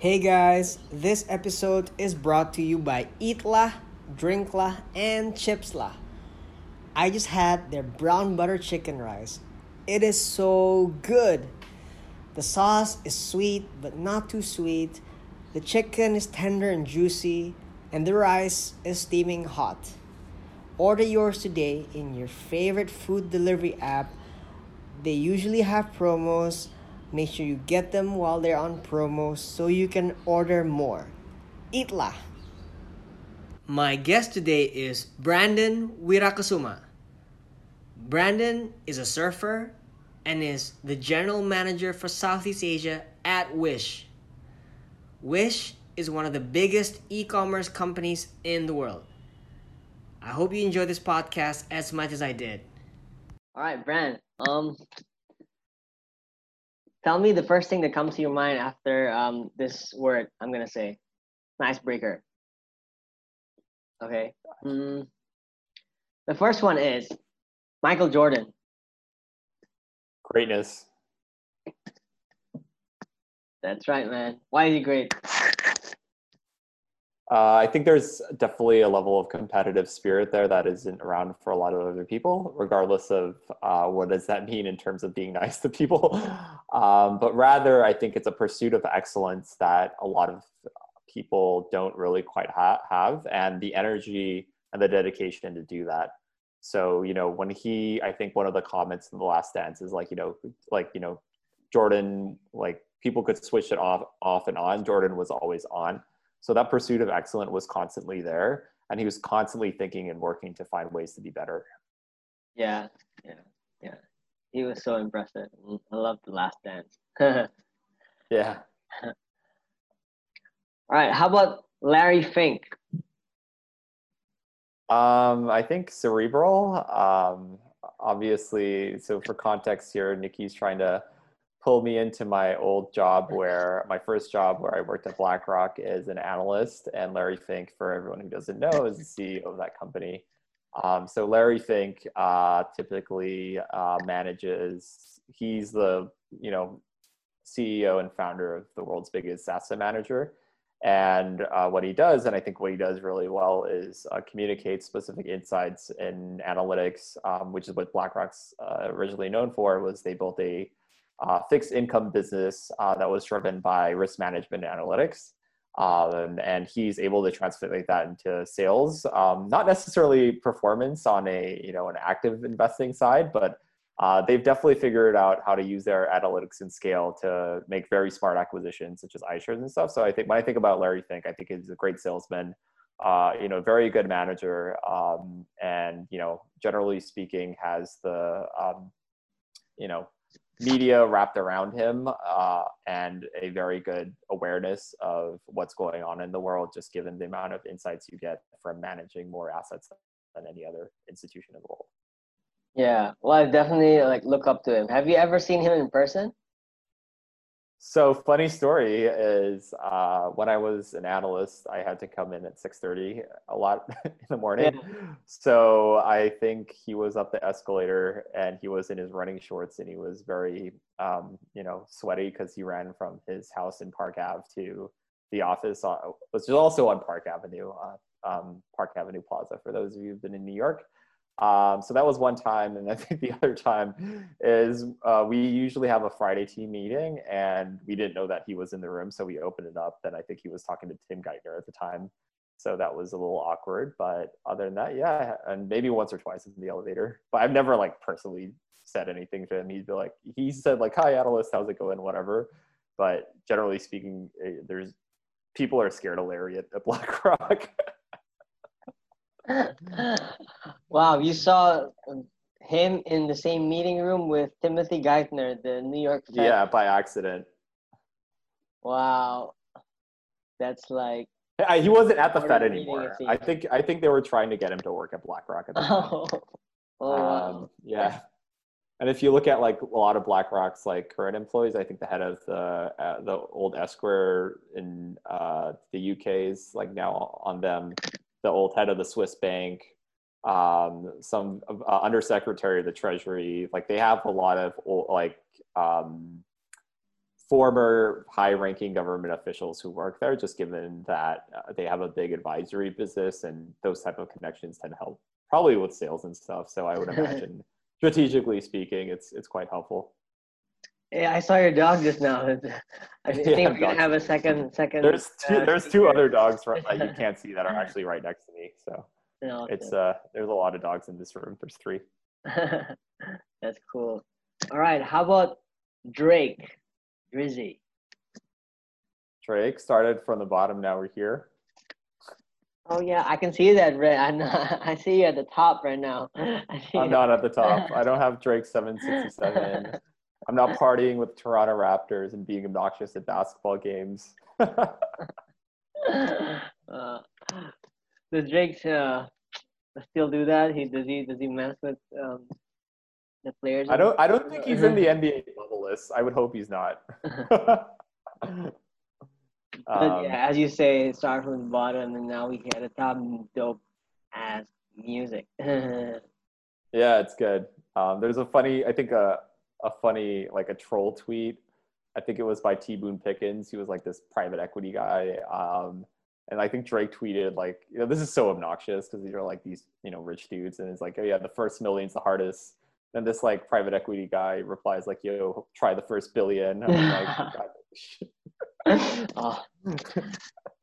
Hey guys, this episode is brought to you by Eatla, Drinkla, and Chipsla. I just had their brown butter chicken rice. It is so good. The sauce is sweet but not too sweet. The chicken is tender and juicy, and the rice is steaming hot. Order yours today in your favorite food delivery app. They usually have promos Make sure you get them while they're on promo so you can order more. Eatla. My guest today is Brandon Wirakasuma. Brandon is a surfer and is the general manager for Southeast Asia at Wish. Wish is one of the biggest e commerce companies in the world. I hope you enjoy this podcast as much as I did. All right, Brand. Um, Tell me the first thing that comes to your mind after um, this word I'm gonna say. Icebreaker. Okay. Mm. The first one is Michael Jordan. Greatness. That's right, man. Why is he great? Uh, I think there's definitely a level of competitive spirit there that isn't around for a lot of other people, regardless of uh, what does that mean in terms of being nice to people. Um, but rather, I think it's a pursuit of excellence that a lot of people don't really quite ha- have, and the energy and the dedication to do that. So, you know, when he, I think one of the comments in the last dance is like, you know, like, you know, Jordan, like people could switch it off, off and on. Jordan was always on so that pursuit of excellence was constantly there, and he was constantly thinking and working to find ways to be better. Yeah, yeah, yeah. He was so impressive. I love the last dance. yeah. All right. How about Larry Fink? Um, I think cerebral. Um, obviously, so for context here, Nikki's trying to pulled me into my old job where my first job where I worked at BlackRock as an analyst and Larry Fink, for everyone who doesn't know, is the CEO of that company. Um, so Larry Fink uh, typically uh, manages, he's the, you know, CEO and founder of the world's biggest asset manager. And uh, what he does, and I think what he does really well, is uh, communicate specific insights in analytics, um, which is what BlackRock's uh, originally known for. Was they built a uh, fixed income business uh, that was driven by risk management analytics. Um, and he's able to translate that into sales, um, not necessarily performance on a you know an active investing side, but uh, they've definitely figured out how to use their analytics and scale to make very smart acquisitions such as iShares and stuff. So I think when I think about Larry Fink, I think he's a great salesman, uh, you know, very good manager, um, and you know, generally speaking, has the um, you know media wrapped around him uh, and a very good awareness of what's going on in the world just given the amount of insights you get from managing more assets than any other institution in the world. Yeah. Well i definitely like look up to him. Have you ever seen him in person so funny story is uh, when I was an analyst, I had to come in at 6:30 a lot in the morning. Yeah. So I think he was up the escalator and he was in his running shorts and he was very, um, you know, sweaty because he ran from his house in Park Ave to the office, on, which is also on Park Avenue, uh, um, Park Avenue Plaza. For those of you who've been in New York, um, so that was one time, and I think the other time is uh, we usually have a Friday team meeting, and we didn't know that he was in the room, so we opened it up. Then I think he was talking to Tim Geithner at the time, so that was a little awkward. But other than that, yeah, and maybe once or twice in the elevator. But I've never like personally said anything to him. He'd be like, he said like, "Hi, analyst, how's it going?" Whatever. But generally speaking, eh, there's people are scared of Larry at, at BlackRock. wow, you saw him in the same meeting room with Timothy Geithner, the New York Fed. Yeah, by accident. Wow, that's like. I, he wasn't at the Fed anymore. I think I think they were trying to get him to work at BlackRock at the time. Oh, oh um, wow. Yeah, and if you look at like a lot of BlackRock's like current employees, I think the head of the uh, the old Esquire in uh, the UK is like now on them the old head of the Swiss bank, um, some uh, undersecretary of the Treasury. Like they have a lot of old, like um, former high-ranking government officials who work there, just given that uh, they have a big advisory business and those type of connections tend to help probably with sales and stuff. So I would imagine, strategically speaking, it's it's quite helpful. Yeah, I saw your dog just now. I think yeah, we're gonna have a second second. There's two. Uh, there's two other dogs right, that you can't see that are actually right next to me. So no, it's uh, there's a lot of dogs in this room. There's three. That's cool. All right, how about Drake, Drizzy? Drake started from the bottom. Now we're here. Oh yeah, I can see that. Right, I see you at the top right now. I'm not at the top. I don't have Drake 767. I'm not partying with Toronto Raptors and being obnoxious at basketball games. uh, does Drake uh, still do that? He does he does he mess with um, the players? I don't. I don't think he's in the NBA bubble list. I would hope he's not. Um, yeah, as you say, start from the bottom, and now we hit the top. Dope ass music. yeah, it's good. Um, there's a funny, I think a a funny like a troll tweet. I think it was by T Boone Pickens. He was like this private equity guy. Um, and I think Drake tweeted like, you know, this is so obnoxious because these are like these, you know, rich dudes, and it's like, oh yeah, the first million's the hardest. Then this like private equity guy replies like, yo, try the first billion. I'm like, oh.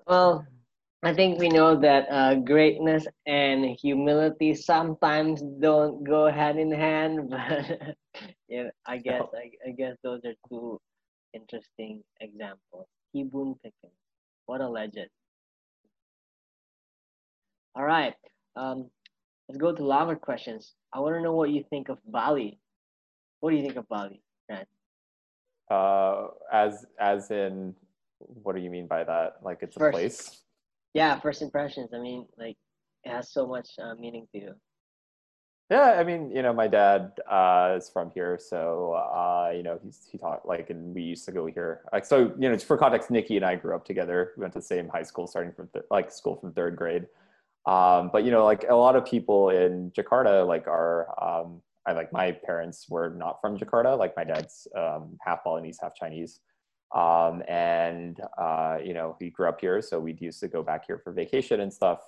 well, I think we know that uh, greatness and humility sometimes don't go hand in hand, but yeah, I guess I, I guess those are two interesting examples. T Boone Pickens, what a legend! All right, um, let's go to longer questions. I want to know what you think of Bali. What do you think of Bali, Grant? Uh, as as in, what do you mean by that? Like it's first, a place? Yeah, first impressions. I mean, like it has so much uh, meaning to you. Yeah, I mean, you know, my dad uh, is from here, so uh, you know, he's he taught like, and we used to go here. Like, so you know, for context, Nikki and I grew up together. We went to the same high school, starting from th- like school from third grade. Um, but you know, like a lot of people in Jakarta, like are, um, I like my parents were not from Jakarta. Like my dad's um, half Balinese, half Chinese, um, and uh, you know, he grew up here, so we'd used to go back here for vacation and stuff.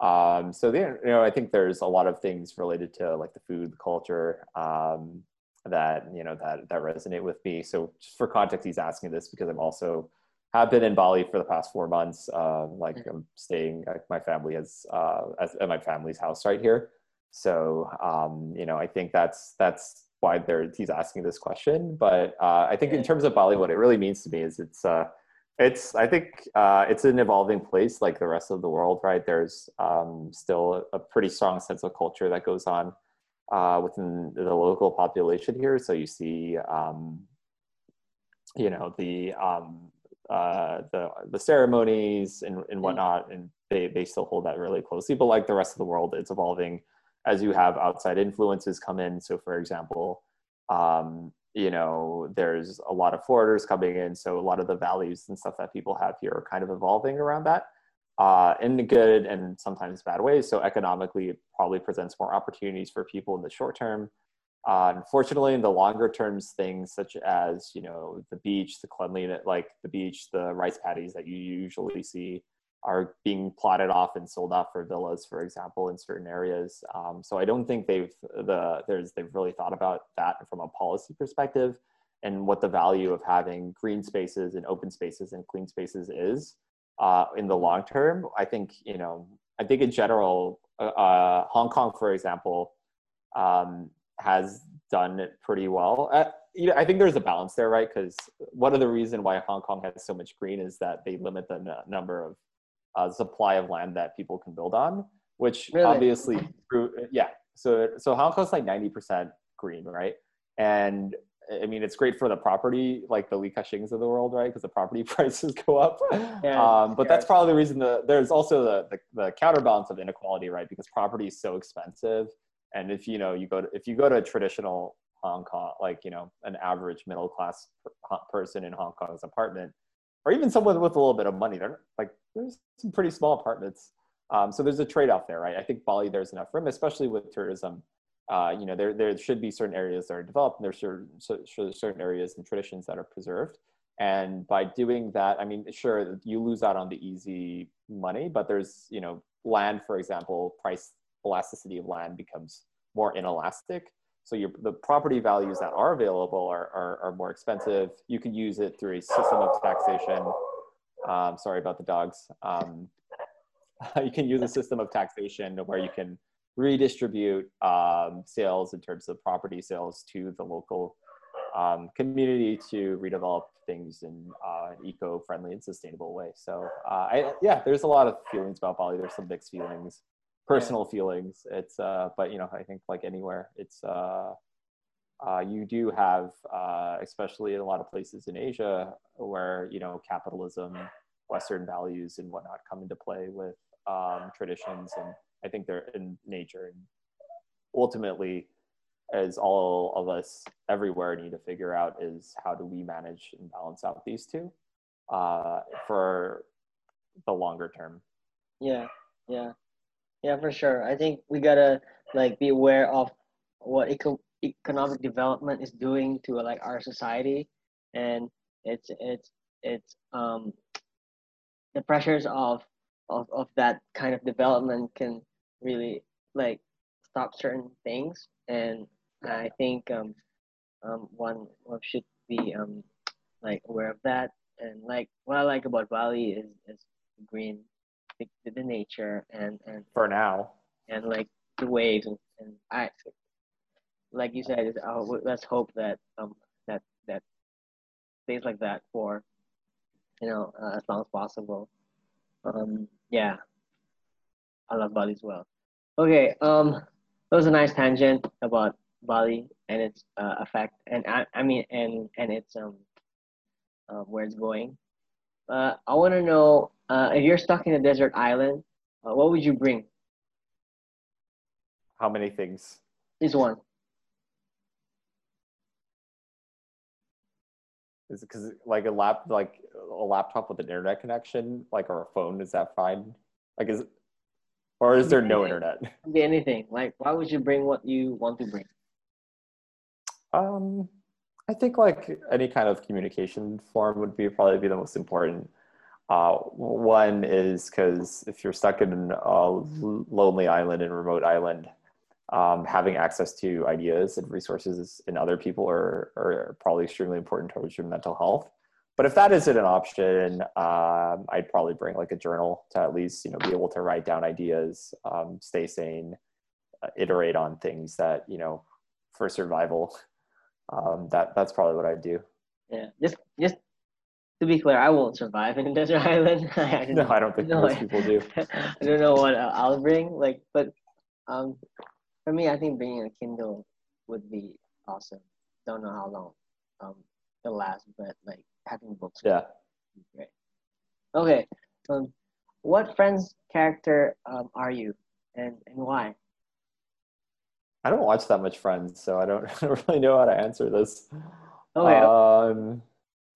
Um, so then, you know, I think there's a lot of things related to like the food, the culture, um, that you know that that resonate with me. So just for context, he's asking this because I'm also have been in Bali for the past four months. Uh, like mm-hmm. I'm staying, like my family is uh, at my family's house right here. So um, you know, I think that's that's why he's asking this question. But uh, I think in terms of Bali, what it really means to me is it's uh, it's I think uh, it's an evolving place like the rest of the world, right? There's um, still a pretty strong sense of culture that goes on uh, within the local population here. So you see, um, you know, the um, uh, the the ceremonies and, and mm-hmm. whatnot, and they they still hold that really closely. But like the rest of the world, it's evolving as you have outside influences come in. So, for example, um, you know, there's a lot of foreigners coming in. So a lot of the values and stuff that people have here are kind of evolving around that uh, in good and sometimes bad ways. So economically, it probably presents more opportunities for people in the short term. Uh, unfortunately, in the longer terms, things such as you know the beach, the cleanliness, like the beach, the rice paddies that you usually see, are being plotted off and sold off for villas, for example, in certain areas. Um, so I don't think they've the there's they've really thought about that from a policy perspective and what the value of having green spaces and open spaces and clean spaces is uh, in the long term. I think you know I think in general, uh, uh Hong Kong, for example, um, has done it pretty well. Uh, you know, I think there's a balance there, right? Because one of the reason why Hong Kong has so much green is that they limit the n- number of uh, supply of land that people can build on, which really? obviously, yeah. So so Hong Kong's like ninety percent green, right? And I mean, it's great for the property, like the Li Ka-shings of the world, right? Because the property prices go up. Yeah, um, but yeah. that's probably the reason. The, there's also the, the, the counterbalance of inequality, right? Because property is so expensive, and if you know you go to if you go to a traditional Hong Kong, like you know an average middle class person in Hong Kong's apartment, or even someone with a little bit of money. They're like there's some pretty small apartments. Um, so there's a trade-off there, right? I think Bali there's enough room, especially with tourism. Uh, you know, there there should be certain areas that are developed, and there's certain certain areas and traditions that are preserved. and by doing that i mean sure you lose out on the easy money but there's you know land for example price elasticity of land becomes more inelastic so your, the property values that are available are, are, are more expensive you can use it through a system of taxation um, sorry about the dogs um, you can use a system of taxation where you can redistribute um, sales in terms of property sales to the local um, community to redevelop things in uh, an eco-friendly and sustainable way. So uh, I, yeah, there's a lot of feelings about Bali. There's some mixed feelings, personal feelings. It's uh, but you know I think like anywhere, it's uh, uh, you do have uh, especially in a lot of places in Asia where you know capitalism, Western values and whatnot come into play with um, traditions, and I think they're in nature and ultimately as all of us everywhere need to figure out is how do we manage and balance out these two uh, for the longer term. Yeah, yeah, yeah, for sure. I think we gotta like be aware of what eco- economic development is doing to like our society, and it's it's it's um the pressures of of of that kind of development can really like stop certain things. And I think um, um, one one should be um, like aware of that. And like what I like about Bali is is green, the, the nature and and for now. and like the waves. And, and I like you said, uh, let's hope that um that that stays like that for you know uh, as long as possible. Um, yeah, I love Bali as well. Okay, um, that was a nice tangent about Bali and its uh, effect, and I, I mean, and and its um, uh, where it's going. Uh, I want to know uh, if you're stuck in a desert island, uh, what would you bring? How many things? This one. Is it because like a lap like a laptop with an internet connection, like or a phone? Is that fine? Like is, or is there no internet? Be anything. Like, why would you bring what you want to bring? Um, I think like any kind of communication form would be probably be the most important. Uh, one is because if you're stuck in a lonely island and remote island, um, having access to ideas and resources in other people are, are probably extremely important towards your mental health. But if that isn't an option, um, I'd probably bring like a journal to at least you know be able to write down ideas, um, stay sane, uh, iterate on things that you know for survival um, that that's probably what I'd do. Yeah, just just to be clear, I won't survive in a desert island. I no, I don't think most like, people do. I don't know what I'll bring. Like, but um, for me, I think bringing a Kindle would be awesome. Don't know how long um it'll last, but like having books. Yeah. Great. Okay. Um, what Friends character um are you, and and why? I don't watch that much Friends, so I don't, I don't really know how to answer this. Okay. Um,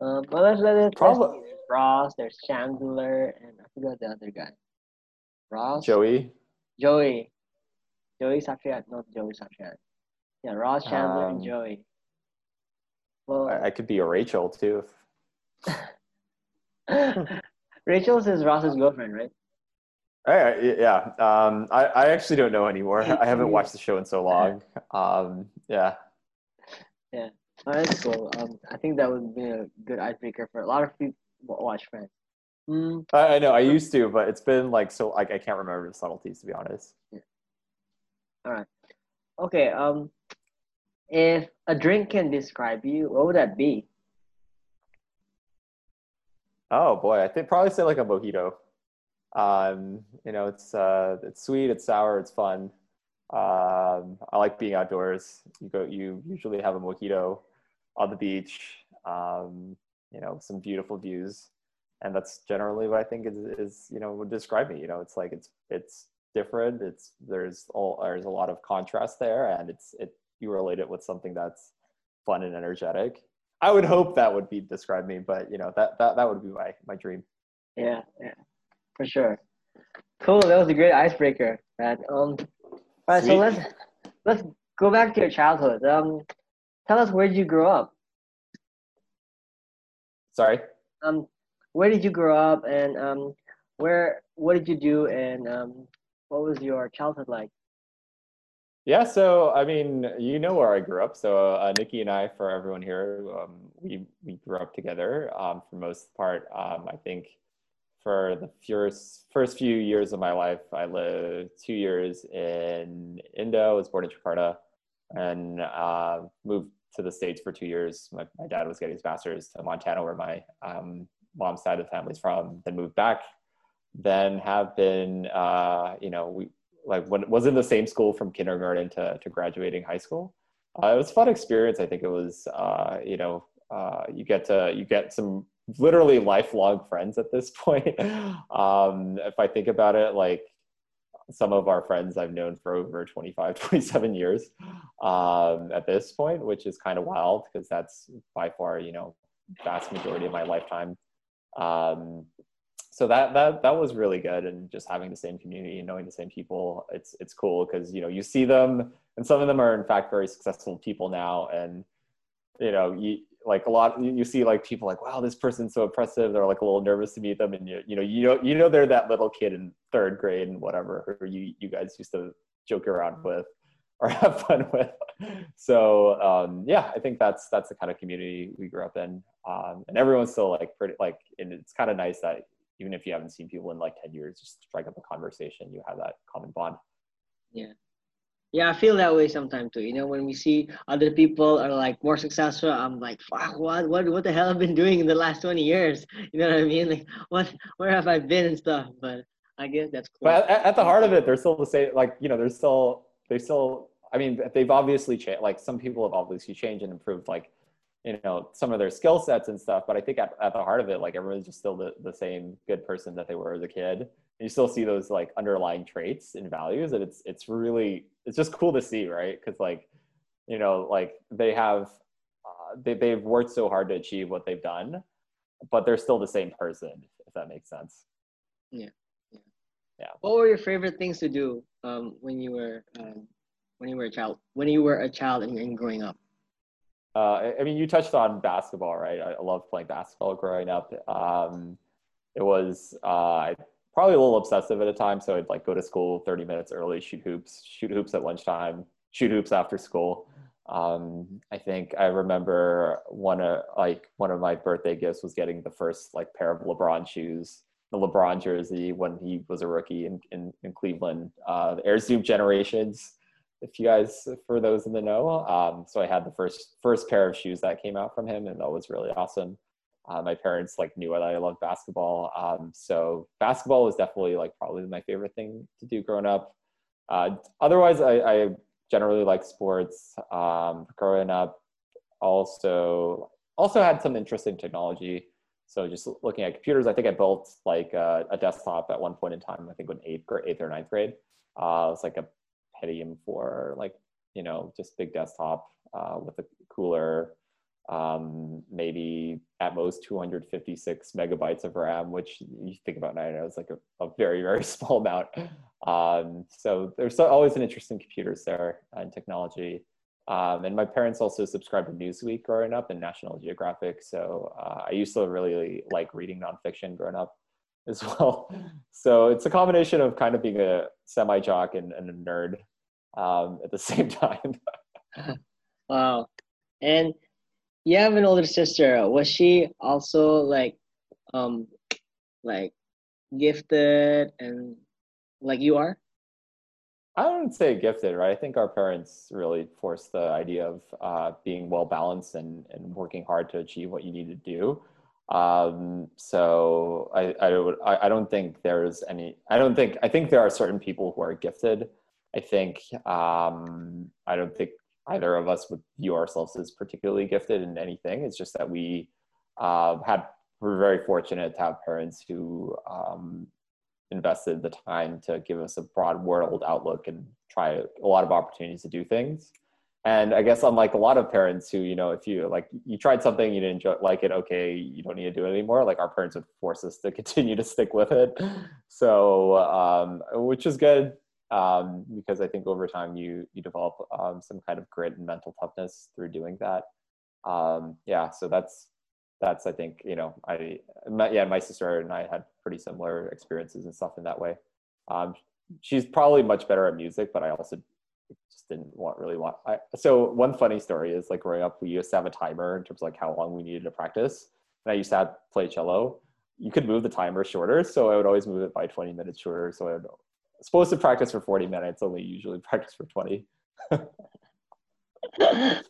um well, let's let it. Probably Ross. There's Chandler, and I forgot the other guy. Ross. Joey. Joey. Joey Satriani, not Joey Satriani. Yeah, Ross, Chandler, um, and Joey. Well, I, I, could be a Rachel too. Rachel's is Ross's girlfriend, right? I, yeah, um, I, I actually don't know anymore. I haven't watched the show in so long. Um, yeah. Yeah, oh, that's cool. Um, I think that would be a good icebreaker for a lot of people watch Friends. Mm. I, I, know I used to, but it's been like so like I can't remember the subtleties to be honest. All right. Okay. Um, if a drink can describe you, what would that be? Oh boy, I think probably say like a mojito. Um, you know, it's uh, it's sweet, it's sour, it's fun. Um, I like being outdoors. You go, you usually have a mojito on the beach. Um, you know, some beautiful views, and that's generally what I think is, is you know would describe me. You know, it's like it's it's different. It's there's all there's a lot of contrast there, and it's it you relate it with something that's fun and energetic. I would hope that would be describe me, but you know that that that would be my my dream. Yeah, yeah for sure. Cool. That was a great icebreaker, man. Um, all right, Sweet. so let's let's go back to your childhood. Um, tell us where did you grow up? Sorry. Um, where did you grow up, and um, where what did you do, and um, what was your childhood like? Yeah, so I mean, you know where I grew up. So uh, Nikki and I, for everyone here, um, we we grew up together um, for most part. Um, I think for the first first few years of my life, I lived two years in Indo. I was born in Jakarta, and uh, moved to the states for two years. My, my dad was getting his master's to Montana, where my um, mom's side of the family's from. Then moved back. Then have been, uh, you know, we like when was in the same school from kindergarten to, to graduating high school. Uh, it was a fun experience. I think it was, uh, you know, uh, you get to you get some literally lifelong friends at this point. um, if I think about it, like some of our friends I've known for over 25, 27 years um, at this point, which is kind of wild because that's by far, you know, vast majority of my lifetime. Um, so that that that was really good and just having the same community and knowing the same people it's it's cool because you know you see them and some of them are in fact very successful people now and you know you like a lot you see like people like wow this person's so impressive. They're like a little nervous to meet them and you, you know you know you know they're that little kid in third grade and whatever who you you guys used to joke around with or have fun with. So um, yeah i think that's that's the kind of community we grew up in um, and everyone's still like pretty like and it's kind of nice that even if you haven't seen people in like 10 years, just strike up a conversation, you have that common bond. Yeah. Yeah, I feel that way sometimes too. You know, when we see other people are like more successful, I'm like, fuck, what, what, what the hell I've been doing in the last 20 years? You know what I mean? Like, what, where have I been and stuff? But I guess that's cool. But at, at the heart of it, they're still the same. Like, you know, they're still, they still. I mean, they've obviously changed. Like, some people have obviously changed and improved. Like, you know some of their skill sets and stuff but i think at, at the heart of it like everyone's just still the, the same good person that they were as a kid. And you still see those like underlying traits and values and it's it's really it's just cool to see right? Because like you know like they have uh, they, they've worked so hard to achieve what they've done but they're still the same person if that makes sense. Yeah yeah, yeah. what were your favorite things to do um, when you were um, when you were a child when you were a child and, and growing up uh, I mean, you touched on basketball, right? I, love playing basketball growing up. Um, it was uh, probably a little obsessive at a time, so I'd like go to school 30 minutes early, shoot hoops, shoot hoops at lunchtime, shoot hoops after school. Um, I think I remember one of like one of my birthday gifts was getting the first like pair of LeBron shoes, the LeBron jersey when he was a rookie in in, in Cleveland, uh, the Air Zoom generations if you guys for those in the know um, so i had the first first pair of shoes that came out from him and that was really awesome. Uh, my parents like knew that i loved basketball um, so basketball was definitely like probably my favorite thing to do growing up. Uh, otherwise I, I, generally like sports um, growing up. Also also had some interest in technology. So just looking at computers i think i built like a, a desktop at one point in time i think in eighth grade eighth or ninth grade. Uh, it was like a Pentium for like you know just big desktop uh, with a cooler, um, maybe at most 256 megabytes of RAM, which you think about now is like a, a, very very small amount. Um, so there's always an interest in computers there and technology. Um, and my parents also subscribed to Newsweek growing up and National Geographic. So uh, I used to really like reading nonfiction growing up as well. So it's a combination of kind of being a semi jock and, and, a nerd um, at the same time. wow. And you have an older sister. Was she also like, um, like gifted and like you are? I wouldn't say gifted, right? I think our parents really forced the idea of uh, being well balanced and, and working hard to achieve what you need to do. Um, so I, I I, I don't think there's any I don't think I think there are certain people who are gifted. I think um, I don't think either of us would view ourselves as particularly gifted in anything. It's just that we uh, had we're very fortunate to have parents who um, invested the time to give us a broad world outlook and try a lot of opportunities to do things and i guess unlike a lot of parents who you know if you like you tried something you didn't enjoy, like it okay you don't need to do it anymore like our parents would force us to continue to stick with it so um, which is good um, because i think over time you you develop um, some kind of grit and mental toughness through doing that um, yeah so that's that's I think you know I my, yeah my sister and I had pretty similar experiences and stuff in that way. Um, she's probably much better at music, but I also just didn't want really want. I, so one funny story is like growing up, we used to have a timer in terms of like how long we needed to practice. And I used to have, play cello. You could move the timer shorter, so I would always move it by 20 minutes shorter. So I would supposed to practice for 40 minutes, only usually practice for 20.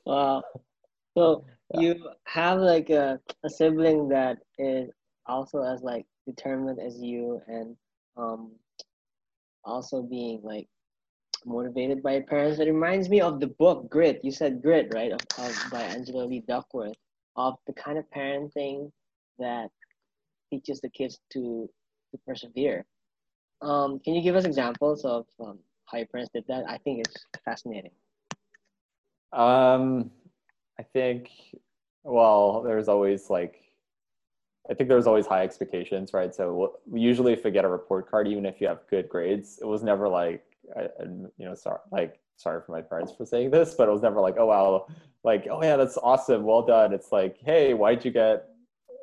wow. So yeah. you have like a, a sibling that is also as like determined as you and um also being like motivated by your parents. It reminds me of the book Grit. You said Grit, right? Of, of by Angela Lee Duckworth, of the kind of parenting that teaches the kids to to persevere. Um, can you give us examples of um, how your parents did that? I think it's fascinating. Um, I think, well, there's always like, I think there's always high expectations, right? So usually, if I get a report card, even if you have good grades, it was never like, I, you know, sorry, like, sorry for my parents for saying this, but it was never like, oh wow, like, oh yeah, that's awesome, well done. It's like, hey, why'd you get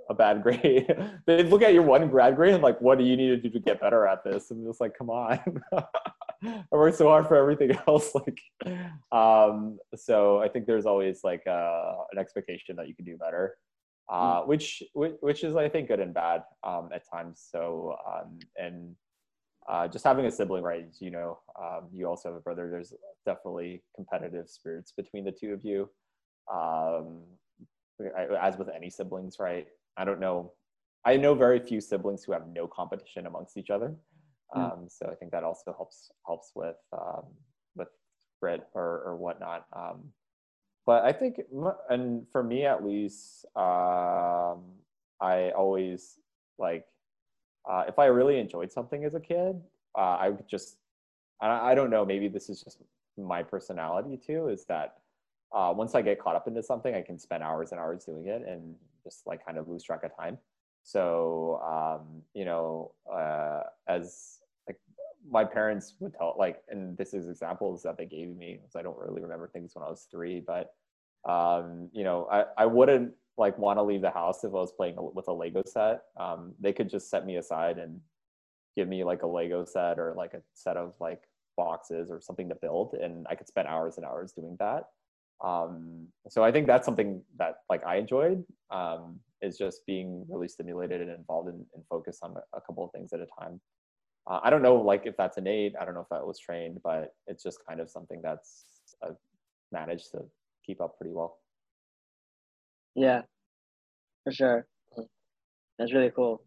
a bad grade? they look at your one grad grade and like, what do you need to do to get better at this? And it's like, come on. I worked so hard for everything else. Like, um, so I think there's always like uh, an expectation that you can do better, uh, mm. which, which which is I think good and bad um, at times. So um, and uh, just having a sibling, right? You know, um, you also have a brother. There's definitely competitive spirits between the two of you, um, as with any siblings, right? I don't know. I know very few siblings who have no competition amongst each other. Mm. Um, so I think that also helps helps with um, with grit or, or whatnot. Um, but I think, and for me at least, um, I always like uh, if I really enjoyed something as a kid, uh, I would just I, I don't know. Maybe this is just my personality too. Is that uh, once I get caught up into something, I can spend hours and hours doing it and just like kind of lose track of time. So um, you know, uh, as like my parents would tell, like, and this is examples that they gave me because I don't really remember things when I was three, but um, you know, I, I wouldn't like want to leave the house if I was playing with a Lego set. Um, they could just set me aside and give me like a Lego set or like a set of like boxes or something to build, and I could spend hours and hours doing that. Um, so I think that's something that like I enjoyed. Um, is just being really stimulated and involved in, and focused on a, couple of things at a time. Uh, I don't know, like if that's innate. I don't know if that was trained, but it's just kind of something that's I've managed to keep up pretty well. Yeah, for sure. That's really cool,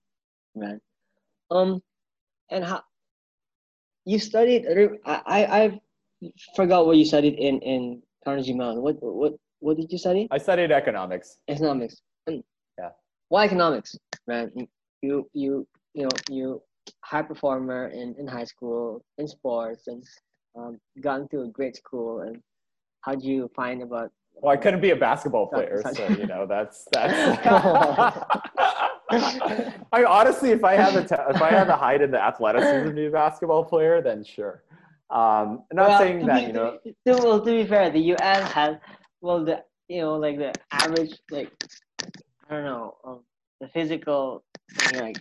man. Um, and how you studied? I I I forgot what you studied in in Carnegie Mellon. What what what did you study? I studied economics. Economics. Yeah. Why economics, man? You you you know you high performer in, in high school in sports and um, got into a great school and how do you find about well i couldn't be a basketball player so you know that's that's i honestly if i had the te- if i had the height and the athleticism to be a basketball player then sure um I'm not well, saying that be, you know to, well to be fair the us has well the you know like the average like I don't know um, the physical like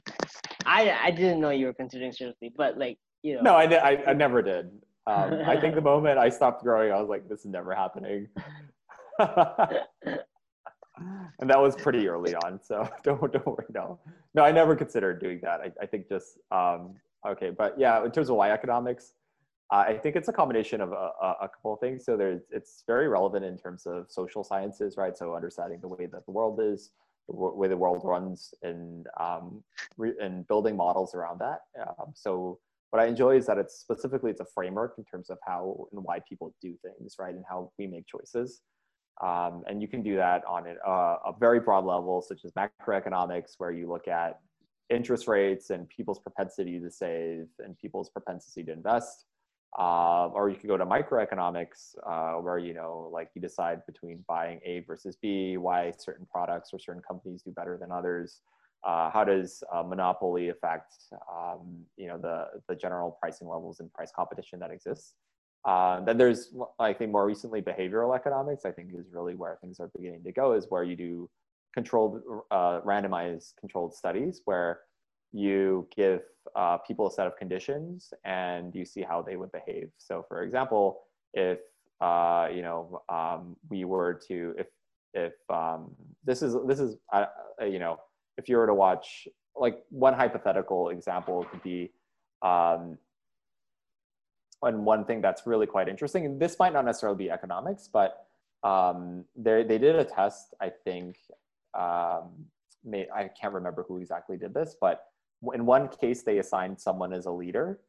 I I didn't know you were considering seriously, but like you know. No, I I, I never did. Um, I think the moment I stopped growing, I was like, this is never happening. and that was pretty early on, so don't don't worry. No, no, I never considered doing that. I, I think just um, okay, but yeah, in terms of why economics, uh, I think it's a combination of a, a, couple of things. So there's it's very relevant in terms of social sciences, right? So understanding the way that the world is, the way the world runs and um, and building models around that. Um, so what I enjoy is that it's specifically it's a framework in terms of how and why people do things, right, and how we make choices. Um, and you can do that on a, a very broad level, such as macroeconomics, where you look at interest rates and people's propensity to save and people's propensity to invest. Uh, or you could go to microeconomics, uh, where you know, like you decide between buying A versus B, why certain products or certain companies do better than others. Uh, how does monopoly affect, um, you know, the the general pricing levels and price competition that exists? Uh, then there's, I think, more recently behavioral economics. I think is really where things are beginning to go. Is where you do controlled, uh, randomized controlled studies where you give uh, people a set of conditions and you see how they would behave. So, for example, if uh, you know um, we were to if if um, this is this is uh, uh, you know if you were to watch like one hypothetical example could be um, and one thing that's really quite interesting and this might not necessarily be economics but um, they they did a test I think um, may, I can't remember who exactly did this but in one case they assigned someone as a leader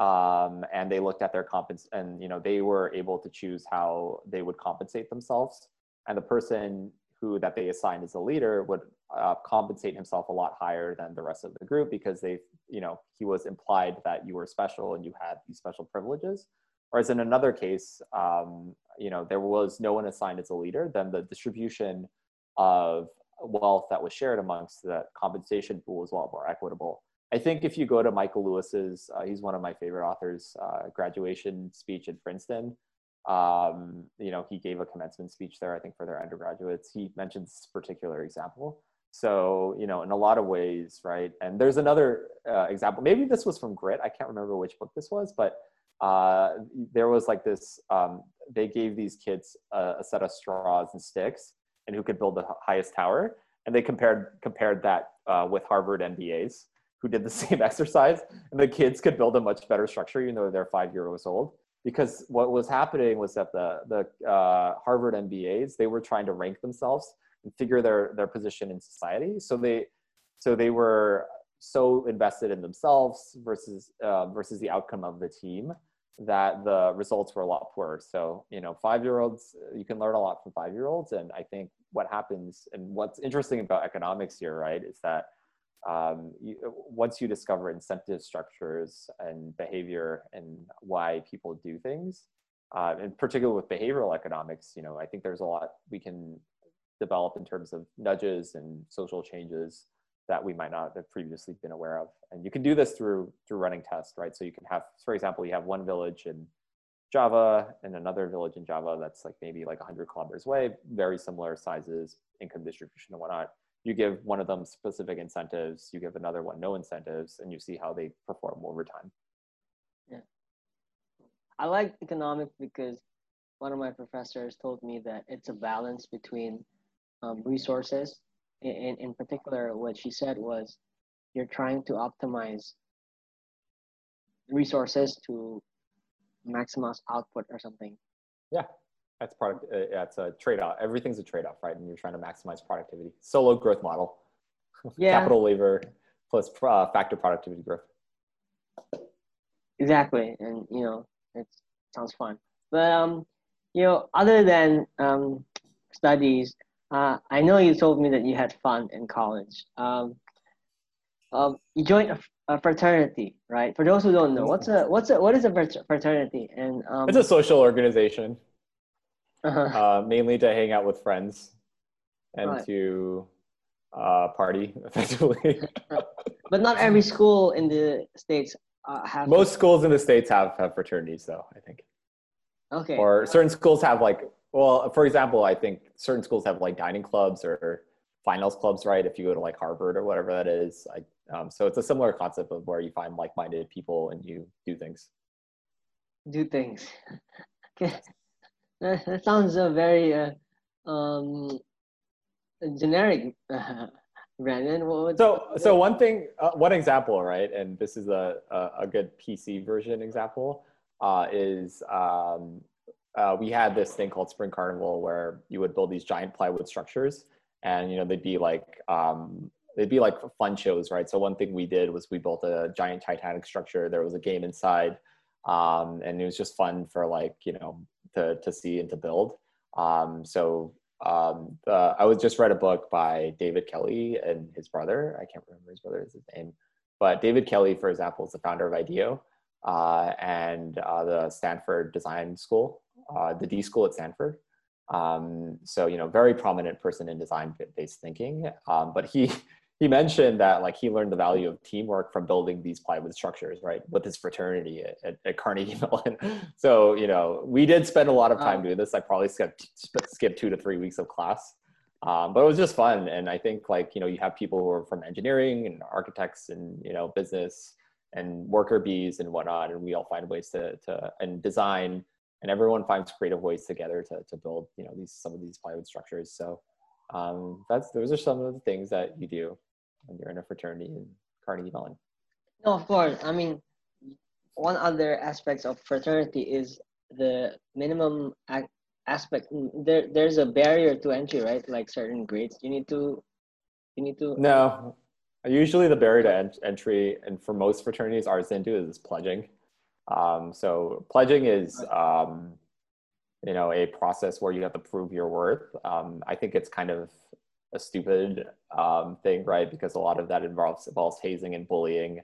um, and they looked at their compens and you know they were able to choose how they would compensate themselves. And the person who that they assigned as a leader would uh, compensate himself a lot higher than the rest of the group because they you know he was implied that you were special and you had these special privileges whereas in another case um, you know there was no one assigned as a leader then the distribution of wealth that was shared amongst that compensation pool was a lot more equitable. I think if you go to Michael Lewis's, uh, he's one of my favorite authors, uh, graduation speech at Princeton. Um, you know, he gave a commencement speech there, I think, for their undergraduates. He mentions this particular example. So, you know, in a lot of ways, right? And there's another uh, example. Maybe this was from Grit. I can't remember which book this was, but uh, there was like this. Um, they gave these kids a, a set of straws and sticks, and who could build the highest tower. And they compared compared that uh, with Harvard MBAs who did the same exercise, and the kids could build a much better structure, even though they're five years old. Because what was happening was that the the uh, Harvard MBAs they were trying to rank themselves and figure their their position in society. So they so they were so invested in themselves versus uh, versus the outcome of the team that the results were a lot poorer. So, you know, five year olds, you can learn a lot from five year olds. And I think what happens and what's interesting about economics here, right, is that um, you, once you discover incentive structures and behavior and why people do things, uh, in particular with behavioral economics, you know, I think there's a lot we can develop in terms of nudges and social changes that we might not have previously been aware of. And you can do this through through running tests, right? So you can have, for example, you have one village in Java and another village in Java that's like maybe like 100 kilometers away, very similar sizes, income distribution and whatnot. You give one of them specific incentives, you give another one no incentives, and you see how they perform over time. Yeah. I like economics because one of my professors told me that it's a balance between um, resources in, in particular, what she said was you're trying to optimize resources to maximize output or something. Yeah, that's product. Uh, it's a trade-off. Everything's a trade-off, right? And you're trying to maximize productivity. Solow growth model. Yeah. Capital labor plus uh, factor productivity growth. Exactly, and you know it sounds fun. But um, you know, other than um, studies, uh, I know you told me that you had fun in college. Um, um, you joined a, a, fraternity, right? For those who don't know, what's a what's a what is a fraternity? And um, it's a social organization, uh-huh. uh, mainly to hang out with friends and right. to uh, party effectively. but not every school in the states uh, have. Most schools in the states have have fraternities, though. I think. Okay. Or certain schools have like well, for example, I think certain schools have like dining clubs or finals clubs, right? If you go to like Harvard or whatever that is, I, um, so it's a similar concept of where you find like-minded people and you do things. Do things. okay, that, sounds uh, very uh, um, generic, Brandon. What so, so one thing, uh, one example, right? And this is a a, a good PC version example. Uh, is um, uh, we had this thing called Spring Carnival where you would build these giant plywood structures, and you know they'd be like um, they'd be like fun shows, right? So one thing we did was we built a giant Titanic structure. There was a game inside, um, and it was just fun for like you know to to see and to build. Um, so um, the, I was just read a book by David Kelley and his brother. I can't remember his brother's name, but David Kelley, for example, is the founder of IDEO uh, and uh, the Stanford Design School uh, the D School at Stanford. Um, so you know, very prominent person in design-based thinking. Um, but he he mentioned that like he learned the value of teamwork from building these plywood structures, right, with his fraternity at, at, at Carnegie Mellon. so you know, we did spend a lot of time doing this. I probably skipped skipped two to three weeks of class. Um, but it was just fun, and I think like you know you have people who are from engineering and architects and you know business and worker bees and whatnot, and we all find ways to to and design, and everyone finds creative ways together to to build you know these some of these plywood structures. So um, that's those are some of the things that you do when you're in a fraternity in Carnegie Mellon. No, of course. I mean, one other aspects of fraternity is the minimum ac- aspect. There, there's a barrier to entry, right? Like certain grades, you need to, you need to. No, usually the barrier to en- entry, and for most fraternities, ours didn't do is pledging. Um, so pledging is, um, you know, a process where you have to prove your worth. Um, I think it's kind of a stupid um, thing, right? Because a lot of that involves involves hazing and bullying.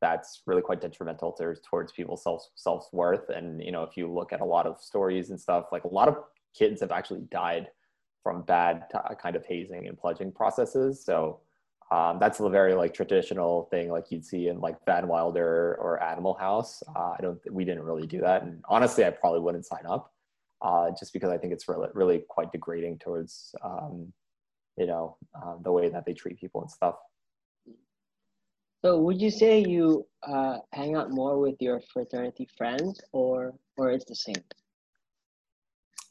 That's really quite detrimental to, towards people's self self worth. And you know, if you look at a lot of stories and stuff, like a lot of kids have actually died from bad t- kind of hazing and pledging processes. So um, that's a very like traditional thing, like you'd see in like Van Wilder or Animal House. Uh, I don't, we didn't really do that, and honestly, I probably wouldn't sign up, uh, just because I think it's really, really quite degrading towards, um, you know, uh, the way that they treat people and stuff. So, would you say you uh, hang out more with your fraternity friends, or or it's the same?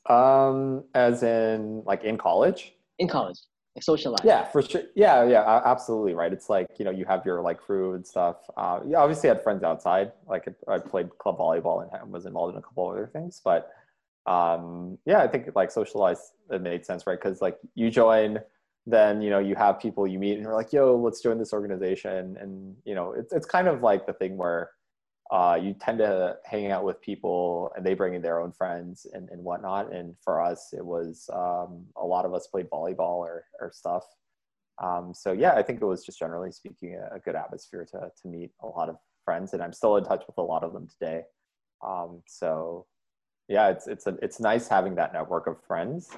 Um, as in like in college. In college, socialize. Yeah, for sure. Yeah, yeah, absolutely right. It's like you know you have your like crew and stuff. Uh, yeah, obviously had friends outside. Like I played club volleyball and was involved in a couple other things. But um, yeah, I think like socialize it made sense, right? Because like you join, then you know you have people you meet and you're like, yo, let's join this organization, and you know it's it's kind of like the thing where uh, you tend to hang out with people and they bring in their own friends and, and whatnot. And for us, it was um, a lot of us played volleyball or, or stuff. Um, so yeah, I think it was just generally speaking a, a, good atmosphere to, to meet a lot of friends and I'm still in touch with a lot of them today. Um, so yeah, it's, it's, a, it's nice having that network of friends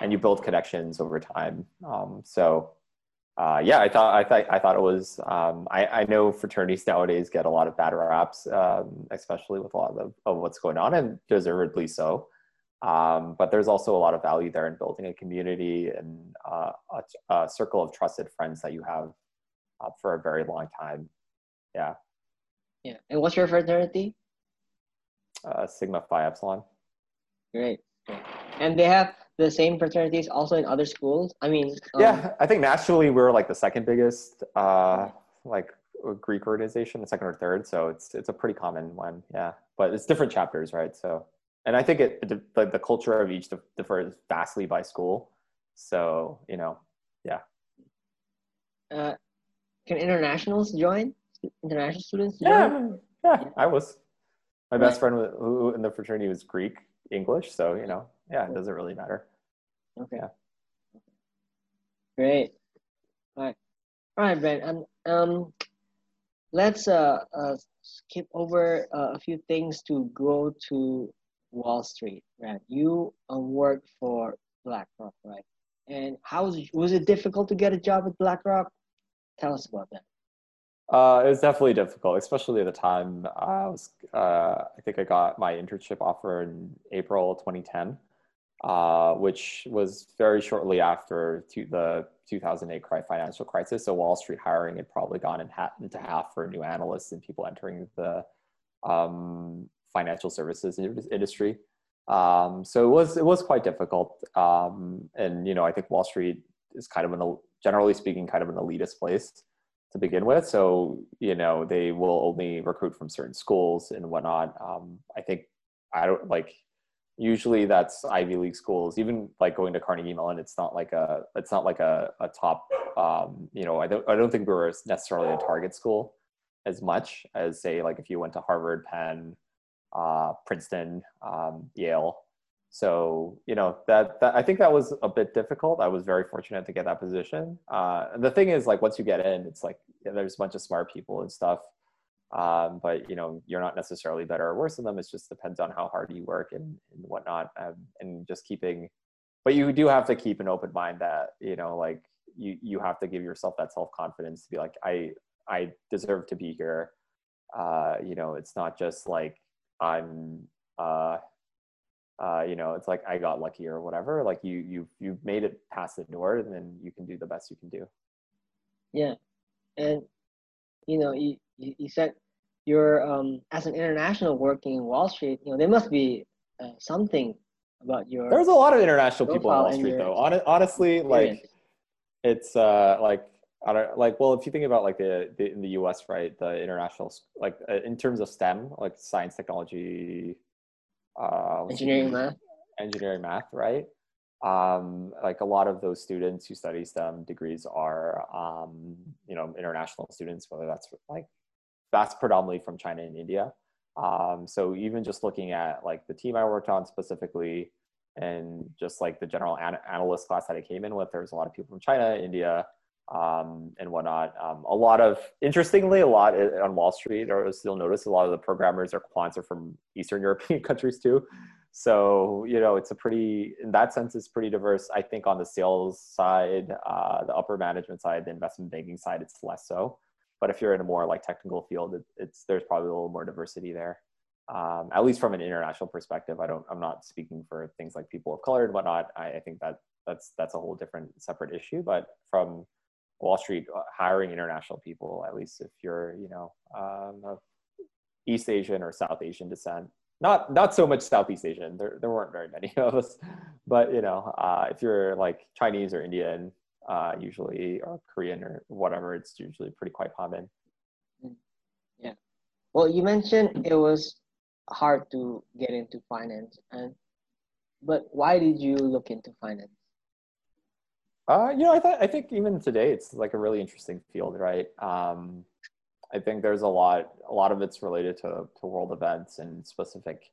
and you build connections over time. Um, so uh, yeah, I thought I thought I thought it was. Um, I, I know fraternities nowadays get a lot of bad raps, um, especially with a lot of, of what's going on, and deservedly so. Um, but there's also a lot of value there in building a community and uh, a, a, circle of trusted friends that you have uh, for a very long time. Yeah. Yeah. And what's your fraternity? Uh, Sigma Phi Epsilon. Great. And they have the same fraternities also in other schools? I mean, um, yeah, I think nationally we're like the second biggest uh, like Greek organization, the second or third. So it's it's a pretty common one, yeah. But it's different chapters, right? So, and I think it, it like the culture of each differs vastly by school. So you know, yeah. Uh, can internationals join? International students? Join? Yeah, yeah. I was. My best friend who in the fraternity was Greek English, so you know, yeah, it doesn't really matter. Okay. Yeah. Great. All right. All right, Ben. And um, let's uh, uh skip over uh, a few things to go to Wall Street. Right. You um, work for BlackRock, right? And how was it, was it difficult to get a job at BlackRock? Tell us about that. Uh, it was definitely difficult, especially at the time. I was, uh, I think I got my internship offer in April 2010, uh, which was very shortly after the 2008 financial crisis. So Wall Street hiring had probably gone in ha- into half for new analysts and people entering the um, financial services industry. Um, so it was it was quite difficult, um, and you know I think Wall Street is kind of an generally speaking kind of an elitist place to begin with. So, you know, they will only recruit from certain schools and whatnot. Um, I think I don't like usually that's Ivy League schools. Even like going to Carnegie Mellon, it's not like a it's not like a, a top um, you know, I don't I don't think we were necessarily a target school as much as say like if you went to Harvard, Penn, uh, Princeton, um, Yale. So you know that, that I think that was a bit difficult. I was very fortunate to get that position. Uh, and the thing is, like once you get in, it's like yeah, there's a bunch of smart people and stuff. Um, but you know you're not necessarily better or worse than them. It just depends on how hard you work and, and whatnot, um, and just keeping. But you do have to keep an open mind that you know, like you you have to give yourself that self confidence to be like I I deserve to be here. Uh, you know, it's not just like I'm uh, uh, you know, it's like I got lucky or whatever. Like you, you, you've made it past the door, and then you can do the best you can do. Yeah, and you know, you you, you said you're um as an international working in Wall Street. You know, there must be uh, something about your. There's a lot of international people on profile Wall Street, your though. Hon- honestly, like it's uh like I don't like well if you think about like the, the in the U.S. right the international like uh, in terms of STEM like science technology, uh, engineering math. engineering math right um like a lot of those students who study STEM degrees are um you know international students whether that's like that's predominantly from China and India um so even just looking at like the team I worked on specifically and just like the general an- analyst class that I came in with, there was a lot of people from China, India, um, and whatnot. Um, a lot of, interestingly, a lot on Wall Street, or you'll notice a lot of the programmers or quants are from Eastern European countries too. So, you know, it's a pretty, in that sense, it's pretty diverse. I think on the sales side, uh, the upper management side, the investment banking side, it's less so. But if you're in a more like technical field, it, it's there's probably a little more diversity there um, at least from an international perspective. I don't. I'm not speaking for things like people of color and whatnot. I, I think that that's that's a whole different separate issue. But from Wall Street uh, hiring international people, at least if you're you know um, of East Asian or South Asian descent. Not not so much Southeast Asian. There there weren't very many of us, but you know uh, if you're like Chinese or Indian, uh, usually or Korean or whatever, it's usually pretty quite common. Yeah. Well, you mentioned it was hard to get into finance, and but why did you look into finance? Uh, you know, I, th- I think even today it's like a really interesting field, right? Um, I think there's a lot, a lot of it's related to, to world events and specific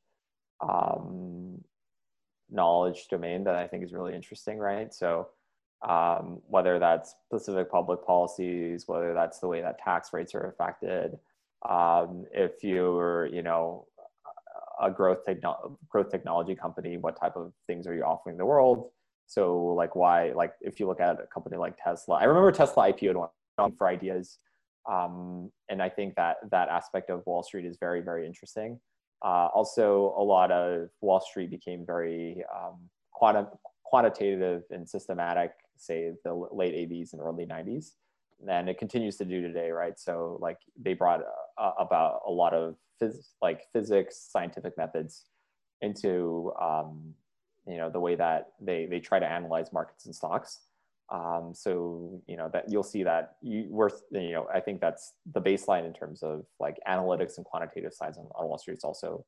um, knowledge domain that I think is really interesting, right? So um, whether that's specific public policies, whether that's the way that tax rates are affected, um, if you're, you know, a growth techno- growth technology company, what type of things are you offering the world? So like why like if you look at a company like Tesla, I remember Tesla IPO'd one for ideas, um, and I think that that aspect of Wall Street is very very interesting. Uh, also, a lot of Wall Street became very um, quanti- quantitative and systematic, say the late 80s and early 90s, and it continues to do today, right? So like they brought uh, about a lot of phys- like physics, scientific methods into um, you know the way that they they try to analyze markets and stocks. Um, so you know that you'll see that you worth you know I think that's the baseline in terms of like analytics and quantitative science on, on Wall Street. It's also